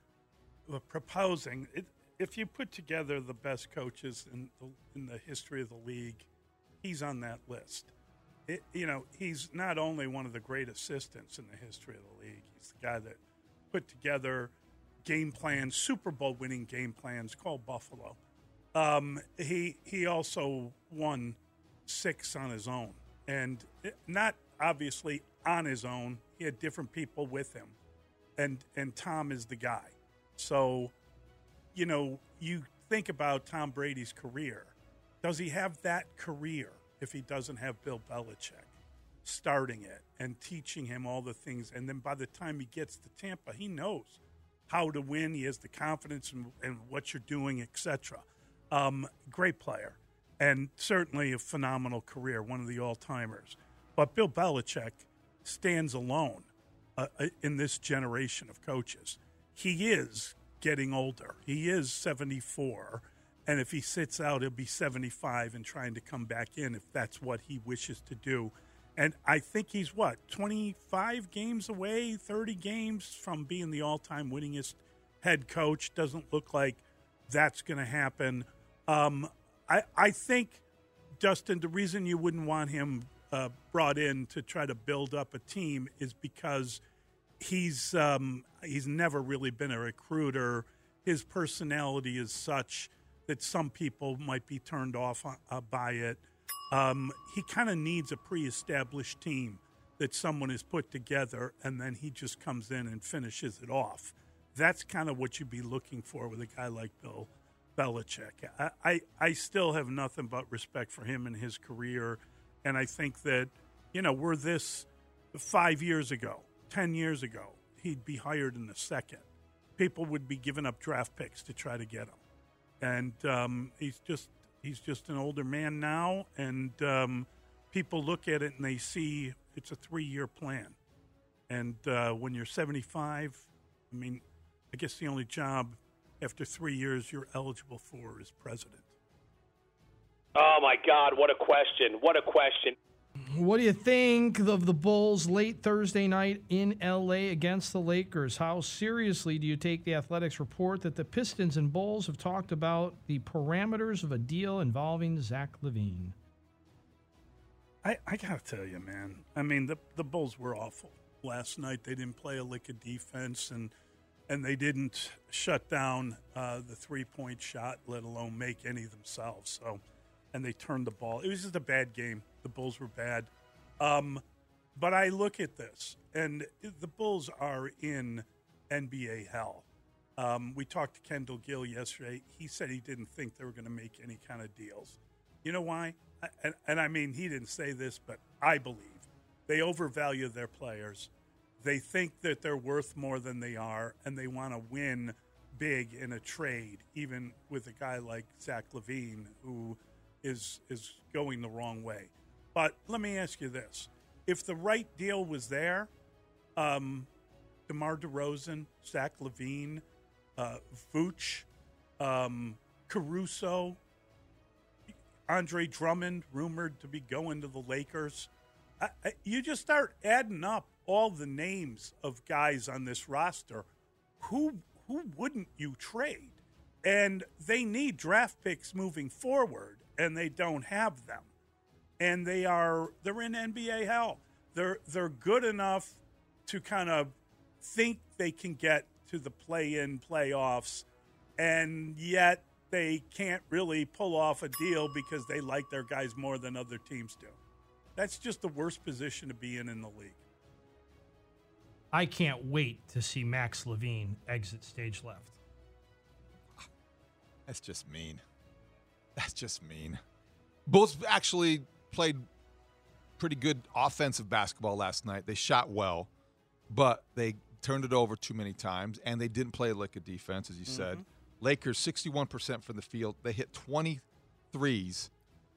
uh, proposing. It, if you put together the best coaches in the, in the history of the league, he's on that list. It, you know, he's not only one of the great assistants in the history of the league, he's the guy that put together game plans, Super Bowl winning game plans, called Buffalo. Um, he he also won six on his own, and not obviously on his own. He had different people with him, and and Tom is the guy. So, you know, you think about Tom Brady's career. Does he have that career if he doesn't have Bill Belichick starting it and teaching him all the things? And then by the time he gets to Tampa, he knows how to win. He has the confidence in, in what you're doing, etc. Um, great player, and certainly a phenomenal career, one of the all timers. But Bill Belichick stands alone uh, uh, in this generation of coaches. He is getting older. He is 74. And if he sits out, he'll be 75 and trying to come back in if that's what he wishes to do. And I think he's what, 25 games away, 30 games from being the all time winningest head coach. Doesn't look like that's going to happen. Um, I, I think, Dustin, the reason you wouldn't want him uh, brought in to try to build up a team is because he's um, he's never really been a recruiter. His personality is such that some people might be turned off uh, by it. Um, he kind of needs a pre-established team that someone has put together, and then he just comes in and finishes it off. That's kind of what you'd be looking for with a guy like Bill Belichick. I, I, I still have nothing but respect for him and his career, and I think that you know we're this five years ago 10 years ago, he'd be hired in the second. People would be giving up draft picks to try to get him. And um, he's just he's just an older man now, and um, people look at it and they see it's a three year plan. And uh, when you're 75, I mean, I guess the only job after three years you're eligible for is president. Oh my God! What a question! What a question! What do you think of the Bulls late Thursday night in LA against the Lakers? How seriously do you take the Athletic's report that the Pistons and Bulls have talked about the parameters of a deal involving Zach LaVine? I, I gotta tell you, man. I mean, the the Bulls were awful last night. They didn't play a lick of defense, and and they didn't shut down uh, the three point shot, let alone make any themselves. So, and they turned the ball. It was just a bad game. The Bulls were bad. Um, but I look at this, and the Bulls are in NBA hell. Um, we talked to Kendall Gill yesterday. He said he didn't think they were going to make any kind of deals. You know why? And, and I mean, he didn't say this, but I believe they overvalue their players. They think that they're worth more than they are, and they want to win big in a trade, even with a guy like Zach LaVine, who is is going the wrong way. But let me ask you this: If the right deal was there, um, DeMar DeRozan, Zach LaVine, uh, Vooch, um, Caruso, Andre Drummond, rumored to be going to the Lakers. I, I, you just start adding up all the names of guys on this roster. Who who wouldn't you trade? And they need draft picks moving forward, and they don't have them and they are they're in NBA hell. They're they're good enough to kind of think they can get to the play-in playoffs, and yet they can't really pull off a deal because they like their guys more than other teams do. That's just the worst position to be in in the league. I can't wait to see Max Levine exit stage left. That's just mean. That's just mean. Bulls actually played pretty good offensive basketball last night. They shot well, but they turned it over too many times, and they didn't play like a defense, as you mm-hmm. said. Lakers, 61% from the field. They hit 23s,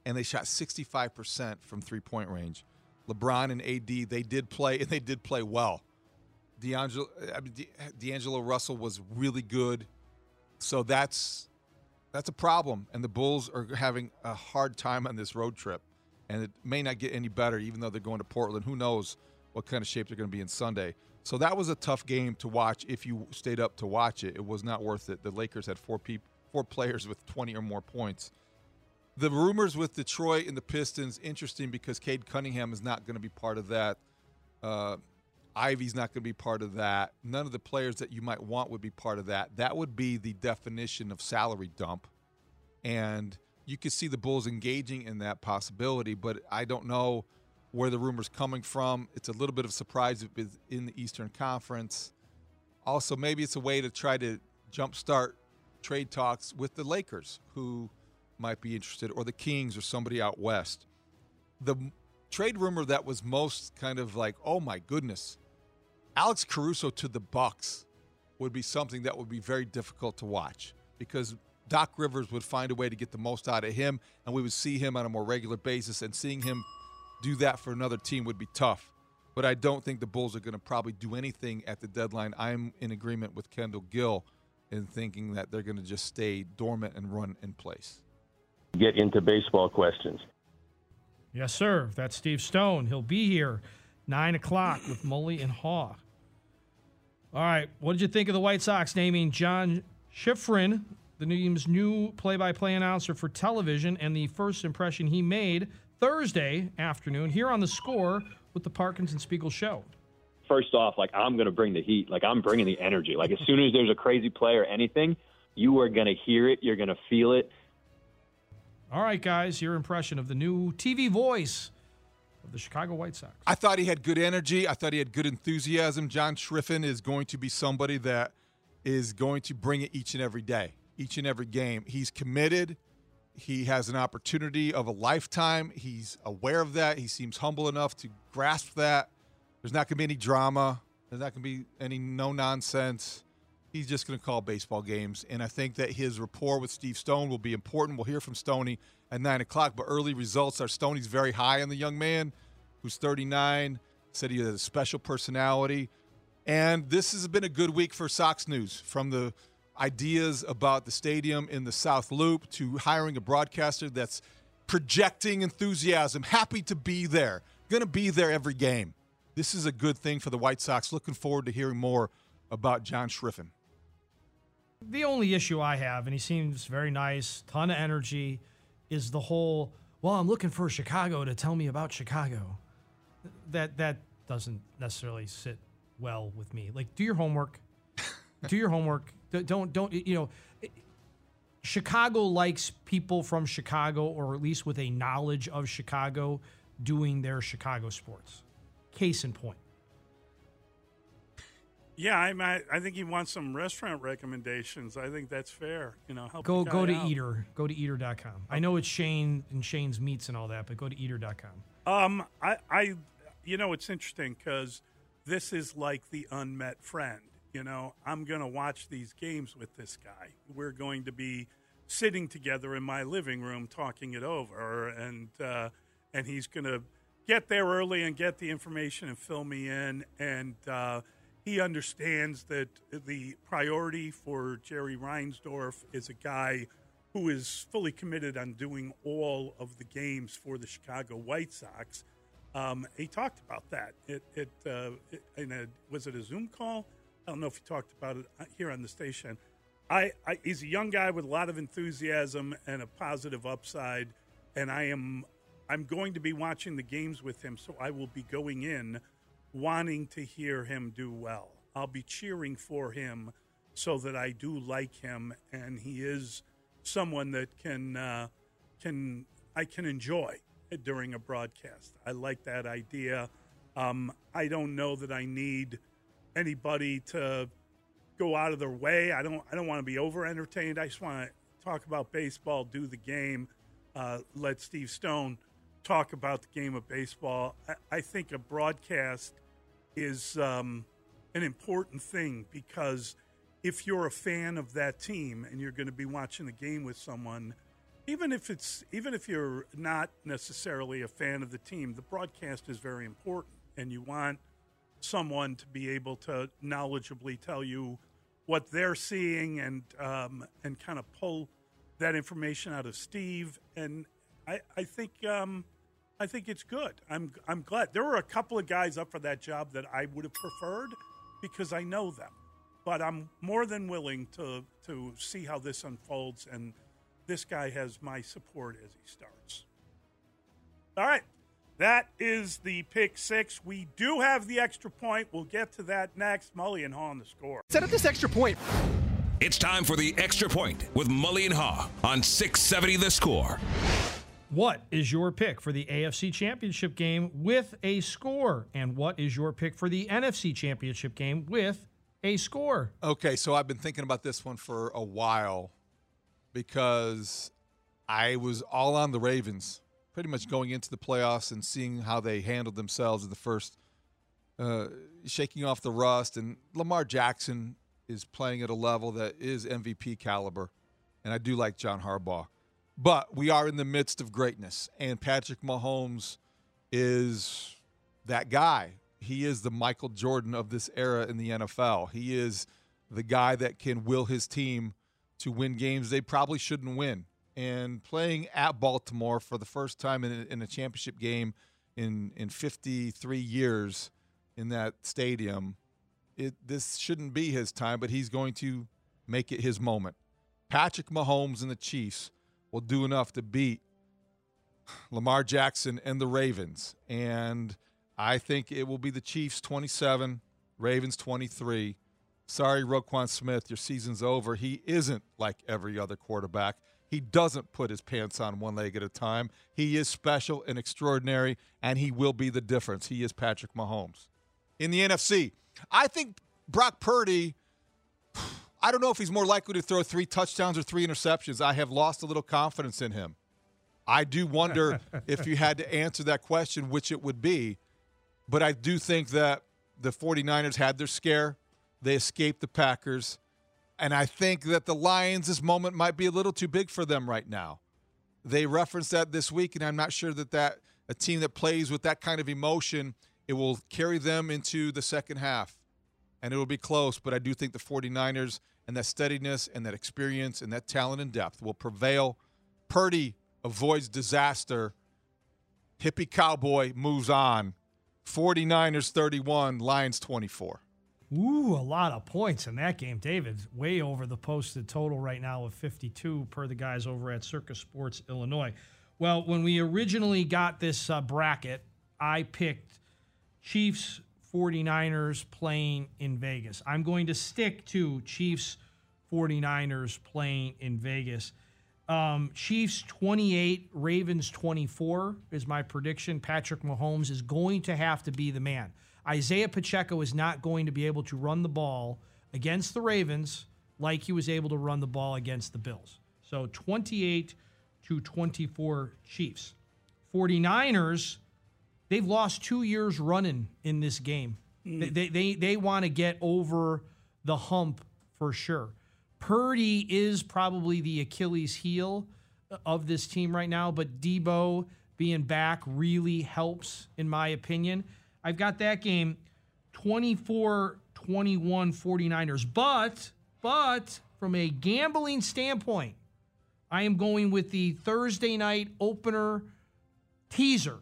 and they shot 65% from three point range. LeBron and AD, they did play, and they did play well. D'Angelo, I mean, D'Angelo Russell was really good. So that's that's a problem, and the Bulls are having a hard time on this road trip and it may not get any better, even though they're going to Portland. Who knows what kind of shape they're going to be in Sunday? So that was a tough game to watch. If you stayed up to watch it, it was not worth it. The Lakers had four people, four players with 20 or more points. The rumors with Detroit and the Pistons interesting because Cade Cunningham is not going to be part of that. Uh, Ivey's not going to be part of that. None of the players that you might want would be part of that. That would be the definition of salary dump. And you could see the Bulls engaging in that possibility, but I don't know where the rumor's coming from. It's a little bit of a surprise if it's in the Eastern Conference. Also, maybe it's a way to try to jumpstart trade talks with the Lakers, who might be interested, or the Kings, or somebody out west. The trade rumor that was most kind of like, oh my goodness, Alex Caruso to the Bucks would be something that would be very difficult to watch because Doc Rivers would find a way to get the most out of him, and we would see him on a more regular basis. And seeing him do that for another team would be tough. But I don't think the Bulls are going to probably do anything at the deadline. I'm in agreement with Kendall Gill in thinking that they're going to just stay dormant and run in place. Get into baseball questions. Yes, sir. That's Steve Stone. He'll be here nine o'clock with Mully and Haugh. All right. What did you think of the White Sox naming John Schriffen, the team's new play-by-play announcer for television, and the first impression he made Thursday afternoon here on the Score with the Parkinson Spiegel show? First off, like I'm going to bring the heat. Like I'm bringing the energy. Like as soon as there's a crazy play or anything, you are going to hear it. You're going to feel it. All right, guys, your impression of the new TV voice of the Chicago White Sox. I thought he had good energy. I thought he had good enthusiasm. John Schriffen is going to be somebody that is going to bring it each and every day, each and every game. He's committed. He has an opportunity of a lifetime. He's aware of that. He seems humble enough to grasp that. There's not going to be any drama. There's not going to be any no nonsense. He's just going to call baseball games. And I think that his rapport with Steve Stone will be important. We'll hear from Stoney at 9 o'clock. But early results are Stoney's very high on the young man who's 39, said he has a special personality. And this has been a good week for Sox news from the ideas about the stadium in the South Loop to hiring a broadcaster that's projecting enthusiasm, happy to be there, going to be there every game. This is a good thing for the White Sox. Looking forward to hearing more about John Schriffen. The only issue I have, and he seems very nice, ton of energy, is the whole, well, I'm looking for Chicago to tell me about Chicago. That that doesn't necessarily sit well with me. Like, do your homework. Do your homework. Don't don't you know? Chicago likes people from Chicago, or at least with a knowledge of Chicago, doing their Chicago sports. Case in point. Yeah, I I think he wants some restaurant recommendations. I think that's fair. You know, help go go to out. Eater. Go to Eater.com. I know it's Shane and Shane's meats and all that, but go to Eater.com. Um, I, I, you know, it's interesting because this is like the unmet friend. You know, I'm going to watch these games with this guy. We're going to be sitting together in my living room talking it over, and uh, and he's going to get there early and get the information and fill me in. And uh, he understands that the priority for Jerry Reinsdorf is a guy who is fully committed on doing all of the games for the Chicago White Sox. Um, he talked about that. It, it, uh, it a, was it a Zoom call? I don't know if he talked about it uh, here on the station. I, I he's a young guy with a lot of enthusiasm and a positive upside, and I am I'm going to be watching the games with him, so I will be going in wanting to hear him do well. I'll be cheering for him so that I do like him, and he is someone that can uh, can I can enjoy during a broadcast. I like that idea. Um, I don't know that I need anybody to go out of their way. I don't. I don't want to be over entertained. I just want to talk about baseball, do the game, uh, let Steve Stone talk about the game of baseball. I, I think a broadcast is um, an important thing because if you're a fan of that team and you're going to be watching the game with someone, even if it's even if you're not necessarily a fan of the team, the broadcast is very important, and you want someone to be able to knowledgeably tell you what they're seeing and um, and kind of pull that information out of Steve. And I, I think um, I think it's good. I'm I'm glad there were a couple of guys up for that job that I would have preferred because I know them, but I'm more than willing to to see how this unfolds. And this guy has my support as he starts. All right. That is the pick six. We do have the extra point. We'll get to that next. Mully and Haugh on the score. Set up this extra point. It's time for the extra point with Mully and Haugh on 670 The Score. What is your pick for the AFC Championship game with a score? And what is your pick for the NFC Championship game with a score? Okay, so I've been thinking about this one for a while because I was all on the Ravens pretty much going into the playoffs and seeing how they handled themselves in the first, uh, shaking off the rust. And Lamar Jackson is playing at a level that is MVP caliber. And I do like John Harbaugh. But we are in the midst of greatness. And Patrick Mahomes is that guy. He is the Michael Jordan of this era in the NFL. He is the guy that can will his team to win games they probably shouldn't win and playing at Baltimore for the first time in a, in a championship game in in 53 years in that stadium. It, this shouldn't be his time, but he's going to make it his moment. Patrick Mahomes and the Chiefs will do enough to beat Lamar Jackson and the Ravens. And I think it will be the Chiefs 27, Ravens 23. Sorry, Roquan Smith, your season's over. He isn't like every other quarterback. He doesn't put his pants on one leg at a time. He is special and extraordinary, and he will be the difference. He is Patrick Mahomes. In the NFC, I think Brock Purdy, I don't know if he's more likely to throw three touchdowns or three interceptions. I have lost a little confidence in him. I do wonder if you had to answer that question, which it would be. But I do think that the 49ers had their scare. They escaped the Packers. And I think that the Lions, this moment might be a little too big for them right now. They referenced that this week, and I'm not sure that that a team that plays with that kind of emotion, it will carry them into the second half. And it will be close, but I do think the 49ers and that steadiness and that experience and that talent and depth will prevail. Purdy avoids disaster. Hippie Cowboy moves on. 49ers 31, Lions 24. Ooh, a lot of points in that game, David. Way over the posted total right now of 52 per the guys over at Circa Sports Illinois. Well, when we originally got this uh, bracket, I picked Chiefs 49ers playing in Vegas. I'm going to stick to Chiefs 49ers playing in Vegas. Um, Chiefs 28, Ravens 24 is my prediction. Patrick Mahomes is going to have to be the man. Isaiah Pacheco is not going to be able to run the ball against the Ravens like he was able to run the ball against the Bills. So 28 to 24 Chiefs. 49ers, they've lost two years running in this game. Mm. They, they, they, they want to get over the hump for sure. Purdy is probably the Achilles heel of this team right now, but Deebo being back really helps, in my opinion. I've got that game 24 21 49ers. But, but from a gambling standpoint, I am going with the Thursday night opener teaser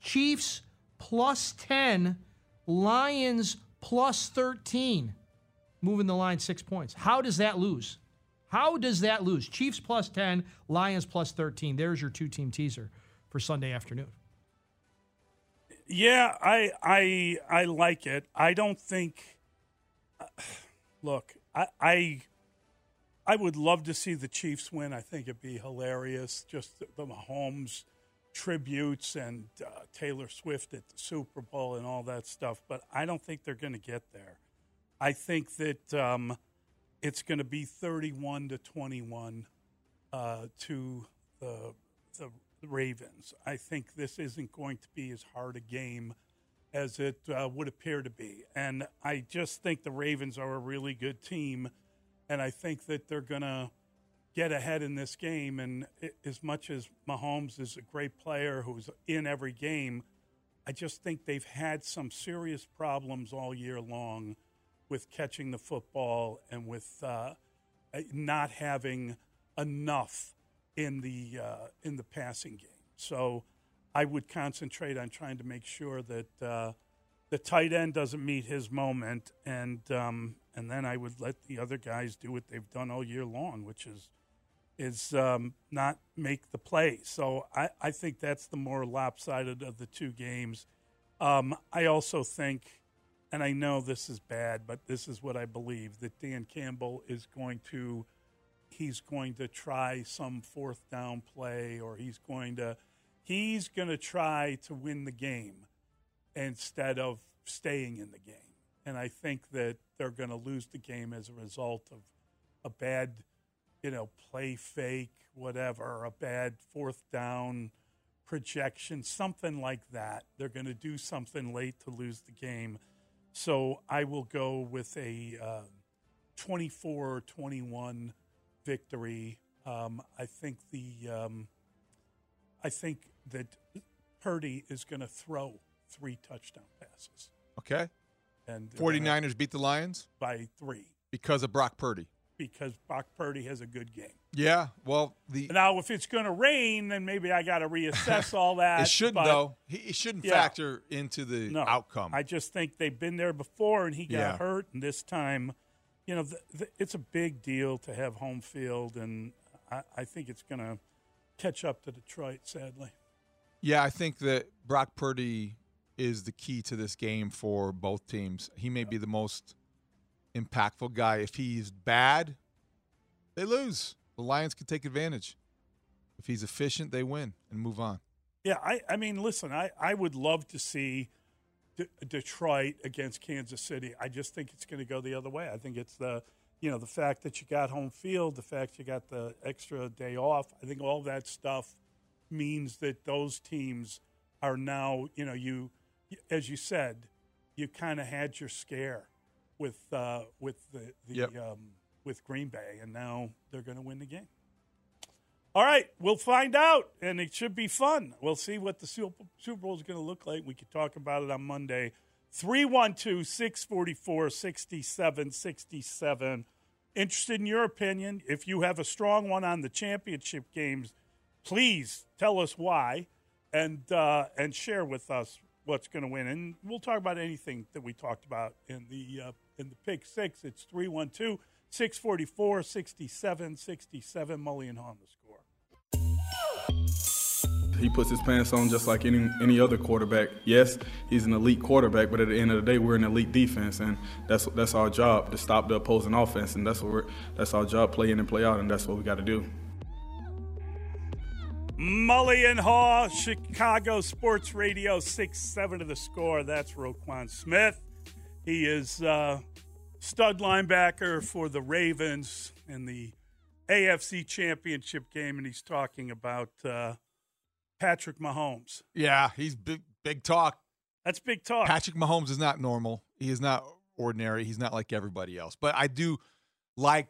Chiefs plus 10, Lions plus 13, moving the line six points. How does that lose? How does that lose? Chiefs plus 10, Lions plus 13. There's your two team teaser for Sunday afternoon. Yeah, I I I like it. I don't think. Look, I, I I would love to see the Chiefs win. I think it'd be hilarious. Just the, the Mahomes tributes and uh, Taylor Swift at the Super Bowl and all that stuff. But I don't think they're going to get there. I think that um, it's going to be thirty-one to twenty-one uh, to the the Ravens. I think this isn't going to be as hard a game as it uh, would appear to be. And I just think the Ravens are a really good team. And I think that they're going to get ahead in this game. And it, as much as Mahomes is a great player who's in every game, I just think they've had some serious problems all year long with catching the football and with uh, not having enough in the uh, in the passing game. So I would concentrate on trying to make sure that uh, the tight end doesn't meet his moment, and um, and then I would let the other guys do what they've done all year long, which is is um, not make the play. So I, I think that's the more lopsided of the two games. Um, I also think, and I know this is bad, but this is what I believe that Dan Campbell is going to he's going to try some fourth down play or he's going to he's going to try to win the game instead of staying in the game. And I think that they're going to lose the game as a result of a bad, you know, play fake, whatever, a bad fourth down projection, something like that. They're going to do something late to lose the game. So I will go with a uh, 24 21 victory. Um, I think the um, I think that Purdy is going to throw three touchdown passes. Okay. And they're 49ers beat the Lions by three because of Brock Purdy. because Brock Purdy has a good game. Yeah, well, the Now, if it's going to rain, then maybe I got to reassess all that. it shouldn't though. He, it shouldn't Yeah. factor into the No, outcome. I just think they've been there before, and he got Yeah. hurt, and this time, you know, th th it's a big deal to have home field, and I, I think it's going to catch up to Detroit. Sadly, Yeah, I think that Brock Purdy is the key to this game for both teams. He may be the most impactful guy. If he's bad, they lose. The Lions can take advantage. If he's efficient, they win and move on. yeah. I, I mean, listen, I, I would love to see D- Detroit against Kansas City. I just think it's going to go the other way. I think it's the you know the fact that you got home field, the fact you got the extra day off. I think all that stuff means that those teams are now you know you as you said you kind of had your scare with uh, with the, the Yep. um, with Green Bay, and now they're going to win the game. All right, we'll find out, and it should be fun. We'll see what the Super Bowl is going to look like. We could talk about it on Monday. 312 644 6767. Interested in your opinion. If you have a strong one on the championship games, please tell us why and, uh, and share with us what's going to win. And we'll talk about anything that we talked about in the, uh, in the pick six. It's 312 644 6767. Mully and the. He puts his pants on just like any any other quarterback. Yes, he's an elite quarterback, but at the end of the day, we're an elite defense, and that's that's our job to stop the opposing offense, and that's what we're that's our job, play in and play out, and that's what we got to do. Mully and Haugh, Chicago Sports Radio, 6 7 to the score. That's Roquan Smith. He is uh, stud linebacker for the Ravens and the AFC Championship game, and he's talking about uh, Patrick Mahomes. Yeah, he's big big talk. That's big talk. Patrick Mahomes is not normal. He is not ordinary. He's not like everybody else. But I do like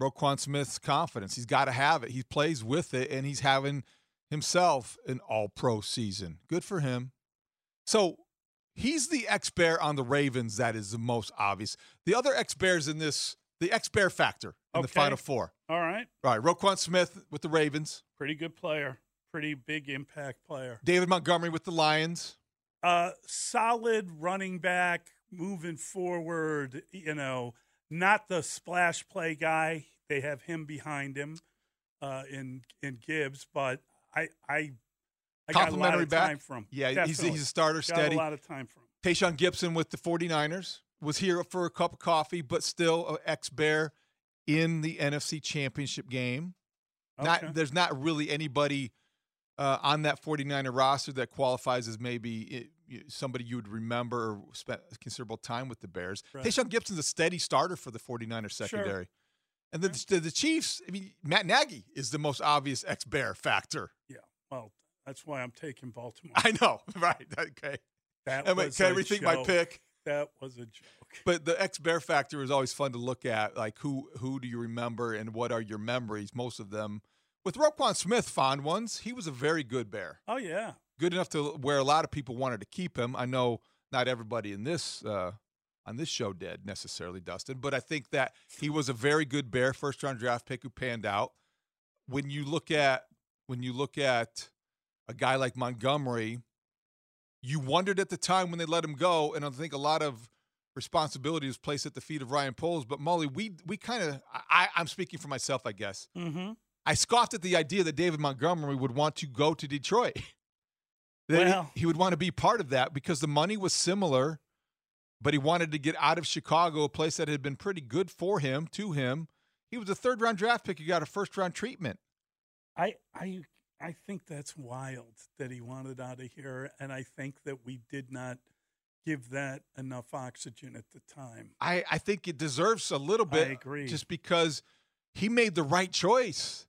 Roquan Smith's confidence. He's got to have it. He plays with it, and he's having himself an all pro season. Good for him. So he's the ex Bear on the Ravens that is the most obvious. The other ex Bears in this, the X Bear factor in the final four. All right. All right, Roquan Smith with the Ravens, Pretty good player. Pretty big impact player. David Montgomery with the Lions. uh, solid running back moving forward. You know, not the splash play guy. They have him behind him uh, in in Gibbs, but I I I got a lot of back. time from. Yeah, he's, Definitely. he's a starter, Got steady. a lot of time from. Tashaun Gipson with the 49ers was here for a cup of coffee, but still an ex Bear in the NFC Championship game. Okay. Not there's not really anybody uh, on that 49er roster that qualifies as maybe i- somebody you would remember or spent considerable time with the Bears. Right. Gipson's a steady starter for the 49er secondary. And the, the the Chiefs, I mean, Matt Nagy is the most obvious ex Bear factor. Yeah, well, that's why I'm taking Baltimore. I know, right? Okay. That And wait, was can I rethink my pick? That was a joke. But the ex Bear factor is always fun to look at. Like who who do you remember and what are your memories? Most of them with Roquan Smith, fond ones. He was a very good Bear. Oh yeah, Good enough to where a lot of people wanted to keep him. I know not everybody in this uh, on this show did necessarily, Dustin, but I think that he was a very good Bear first round draft pick who panned out. When you look at when you look at a guy like Montgomery, you wondered at the time when they let him go, and I think a lot of responsibility was placed at the feet of Ryan Poles. But Mully, we we kind of I, I'm speaking for myself, I guess. Mm-hmm. I scoffed at the idea that David Montgomery would want to go to Detroit. that Well- he, he would want to be part of that because the money was similar, but he wanted to get out of Chicago, a place that had been pretty good for him, to him. He was a third round draft pick. He got a first round treatment. I I I think that's wild that he wanted out of here, and I think that we did not give that enough oxygen at the time. I, I think it deserves a little bit. I agree. Just because he made the right choice.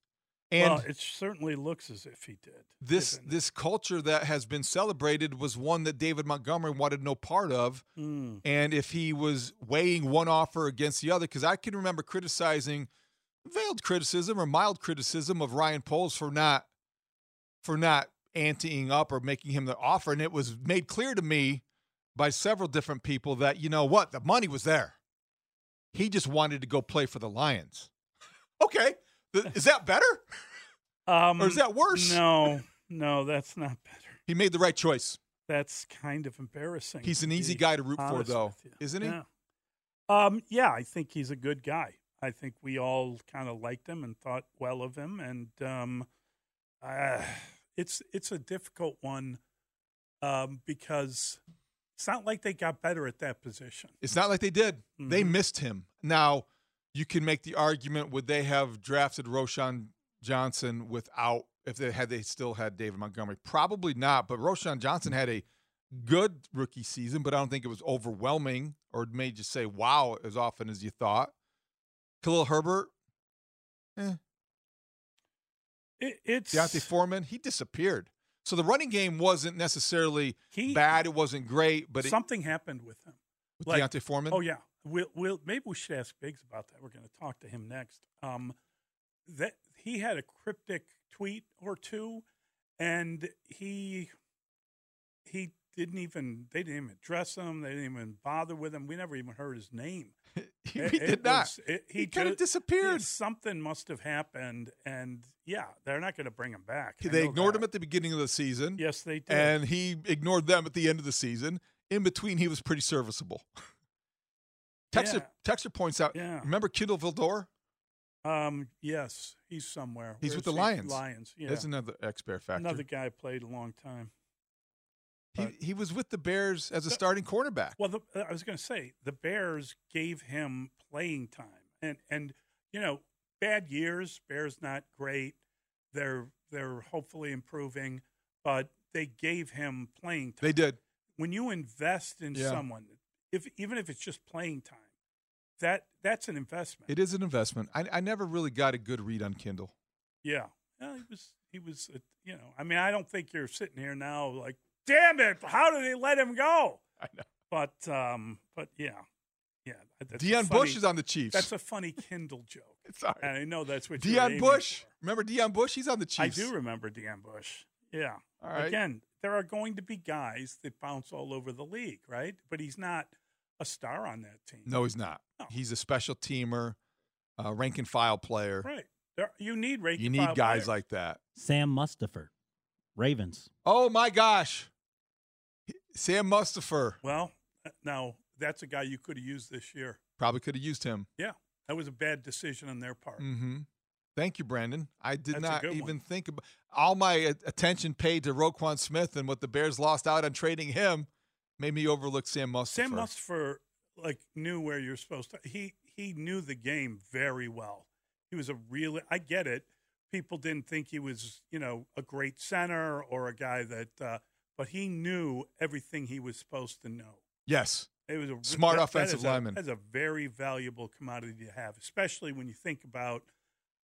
And well, it certainly looks as if he did. this this culture that has been celebrated was one that David Montgomery wanted no part of. Mm. And if he was weighing one offer against the other, because I can remember criticizing veiled criticism or mild criticism of Ryan Poles for not for not anteing up or making him the offer, and it was made clear to me by several different people that you know what the money was there. He just wanted to go play for the Lions. okay, is that better? Um, or is that worse? No, no, that's not better. He made the right choice. That's kind of embarrassing. He's an easy guy to root for, though, isn't he? Yeah. Um, yeah, I think he's a good guy. I think we all kind of liked him and thought well of him, and um, uh, it's it's a difficult one um, because it's not like they got better at that position. It's not like they did. They Mhm. missed him. Now, you can make the argument would they have drafted Roschon Johnson without if they had they still had David Montgomery? Probably not, but Roschon Johnson had a good rookie season, but I don't think it was overwhelming or made you say wow as often as you thought. Khalil Herbert, eh. It, it's D'Onta Foreman, he disappeared. So the running game wasn't necessarily He- bad. It wasn't great, but it, something happened with him. with D'Onta Foreman. Oh yeah, we'll, we'll maybe we should ask Biggs about that. We're going to talk to him next. Um, that he had a cryptic tweet or two, and he he didn't even they didn't even address him. They didn't even bother with him. We never even heard his name. he It- did it not. was- it- he kind of disappeared. Something must have happened, and yeah, they're not going to bring him back. They ignored that. him at the beginning of the season. Yes, they did. And he ignored them at the end of the season. In between, he was pretty serviceable. Texter, Texter points out, Yeah. remember Kindle Vildor? Um, yes, he's somewhere. He's Where with the he? Lions. Lions, yeah. There's another X Bear factor. Another guy played a long time. He, he was with the Bears as a starting cornerback. Well, the, I was going to say the Bears gave him playing time, and and you know, bad years. Bears not great. They're they're hopefully improving, but they gave him playing time. They did. When you invest in Yeah. someone, if even if it's just playing time, that that's an investment. It is an investment. I, I never really got a good read on Kindle. Yeah, yeah he was he was uh, you know. I mean, I don't think you're sitting here now like, damn it, how did they let him go? I know. But um, but yeah, yeah. that's Deon funny- Bush is on the Chiefs. That's a funny Kindle joke. Sorry. And I know that's what you're Deon Bush. for. Remember Deon Bush? He's on the Chiefs. I do remember Deon Bush. Yeah. All right. Again, there are going to be guys that bounce all over the league, right? But he's not a star on that team. No, he's not. No. He's a special teamer, uh, rank and file player. Right. There, you need rank You and need file guys players. like that. Sam Mustipher, Ravens. Oh my gosh, Sam Mustipher Well, uh, now that's a guy you could have used this year. probably could have used him. Yeah. That was a bad decision on their part. hmm Thank you, Brandon. I did That's not even one. think about all my attention paid to Roquan Smith and what the Bears lost out on trading him made me overlook Sam Mustipher. Sam Mustipher like knew where you're supposed to. He he knew the game very well. He was a really. I get it. People didn't think he was you know a great center or a guy that, uh, but he knew everything he was supposed to know. Yes. It was a Smart that- that offensive a- lineman. That's a very valuable commodity to have, especially when you think about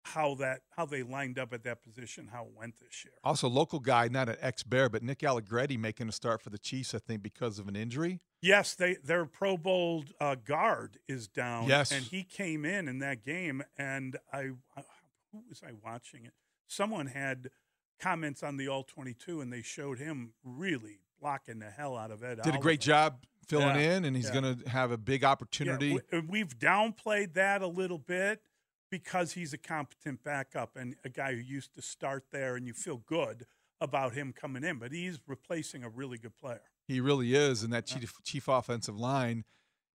how that how they lined up at that position, how it went this year. Also, local guy, not an ex Bear, but Nick Allegretti making a start for the Chiefs, I think, because of an injury. Yes, they their Pro Bowl uh, guard is down. Yes. and he came in in that game, and I, I who was I watching it? Someone had comments on the All Twenty Two, and they showed him really blocking the hell out of Ed. Did a great job filling Yeah, in, and he's yeah. going to have a big opportunity. and we've downplayed that a little bit because he's a competent backup and a guy who used to start there, and you feel good about him coming in. But he's replacing a really good player. He really is, and that chief, chief offensive line.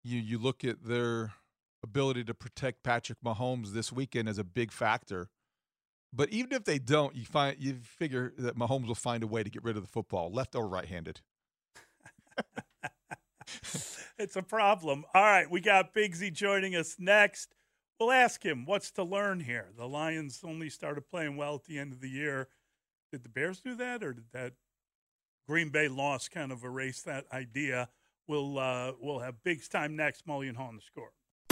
You you look at their ability to protect Patrick Mahomes this weekend as a big factor. But even if they don't, you find you figure that Mahomes will find a way to get rid of the football, left or right-handed. it's a problem. All right, we got Bigsy joining us next. We'll ask him what's to learn here. The Lions only started playing well at the end of the year. Did the Bears do that, or did that Green Bay loss kind of erase that idea? We'll uh, we'll have Big's time next. Mully and Haugh on the score.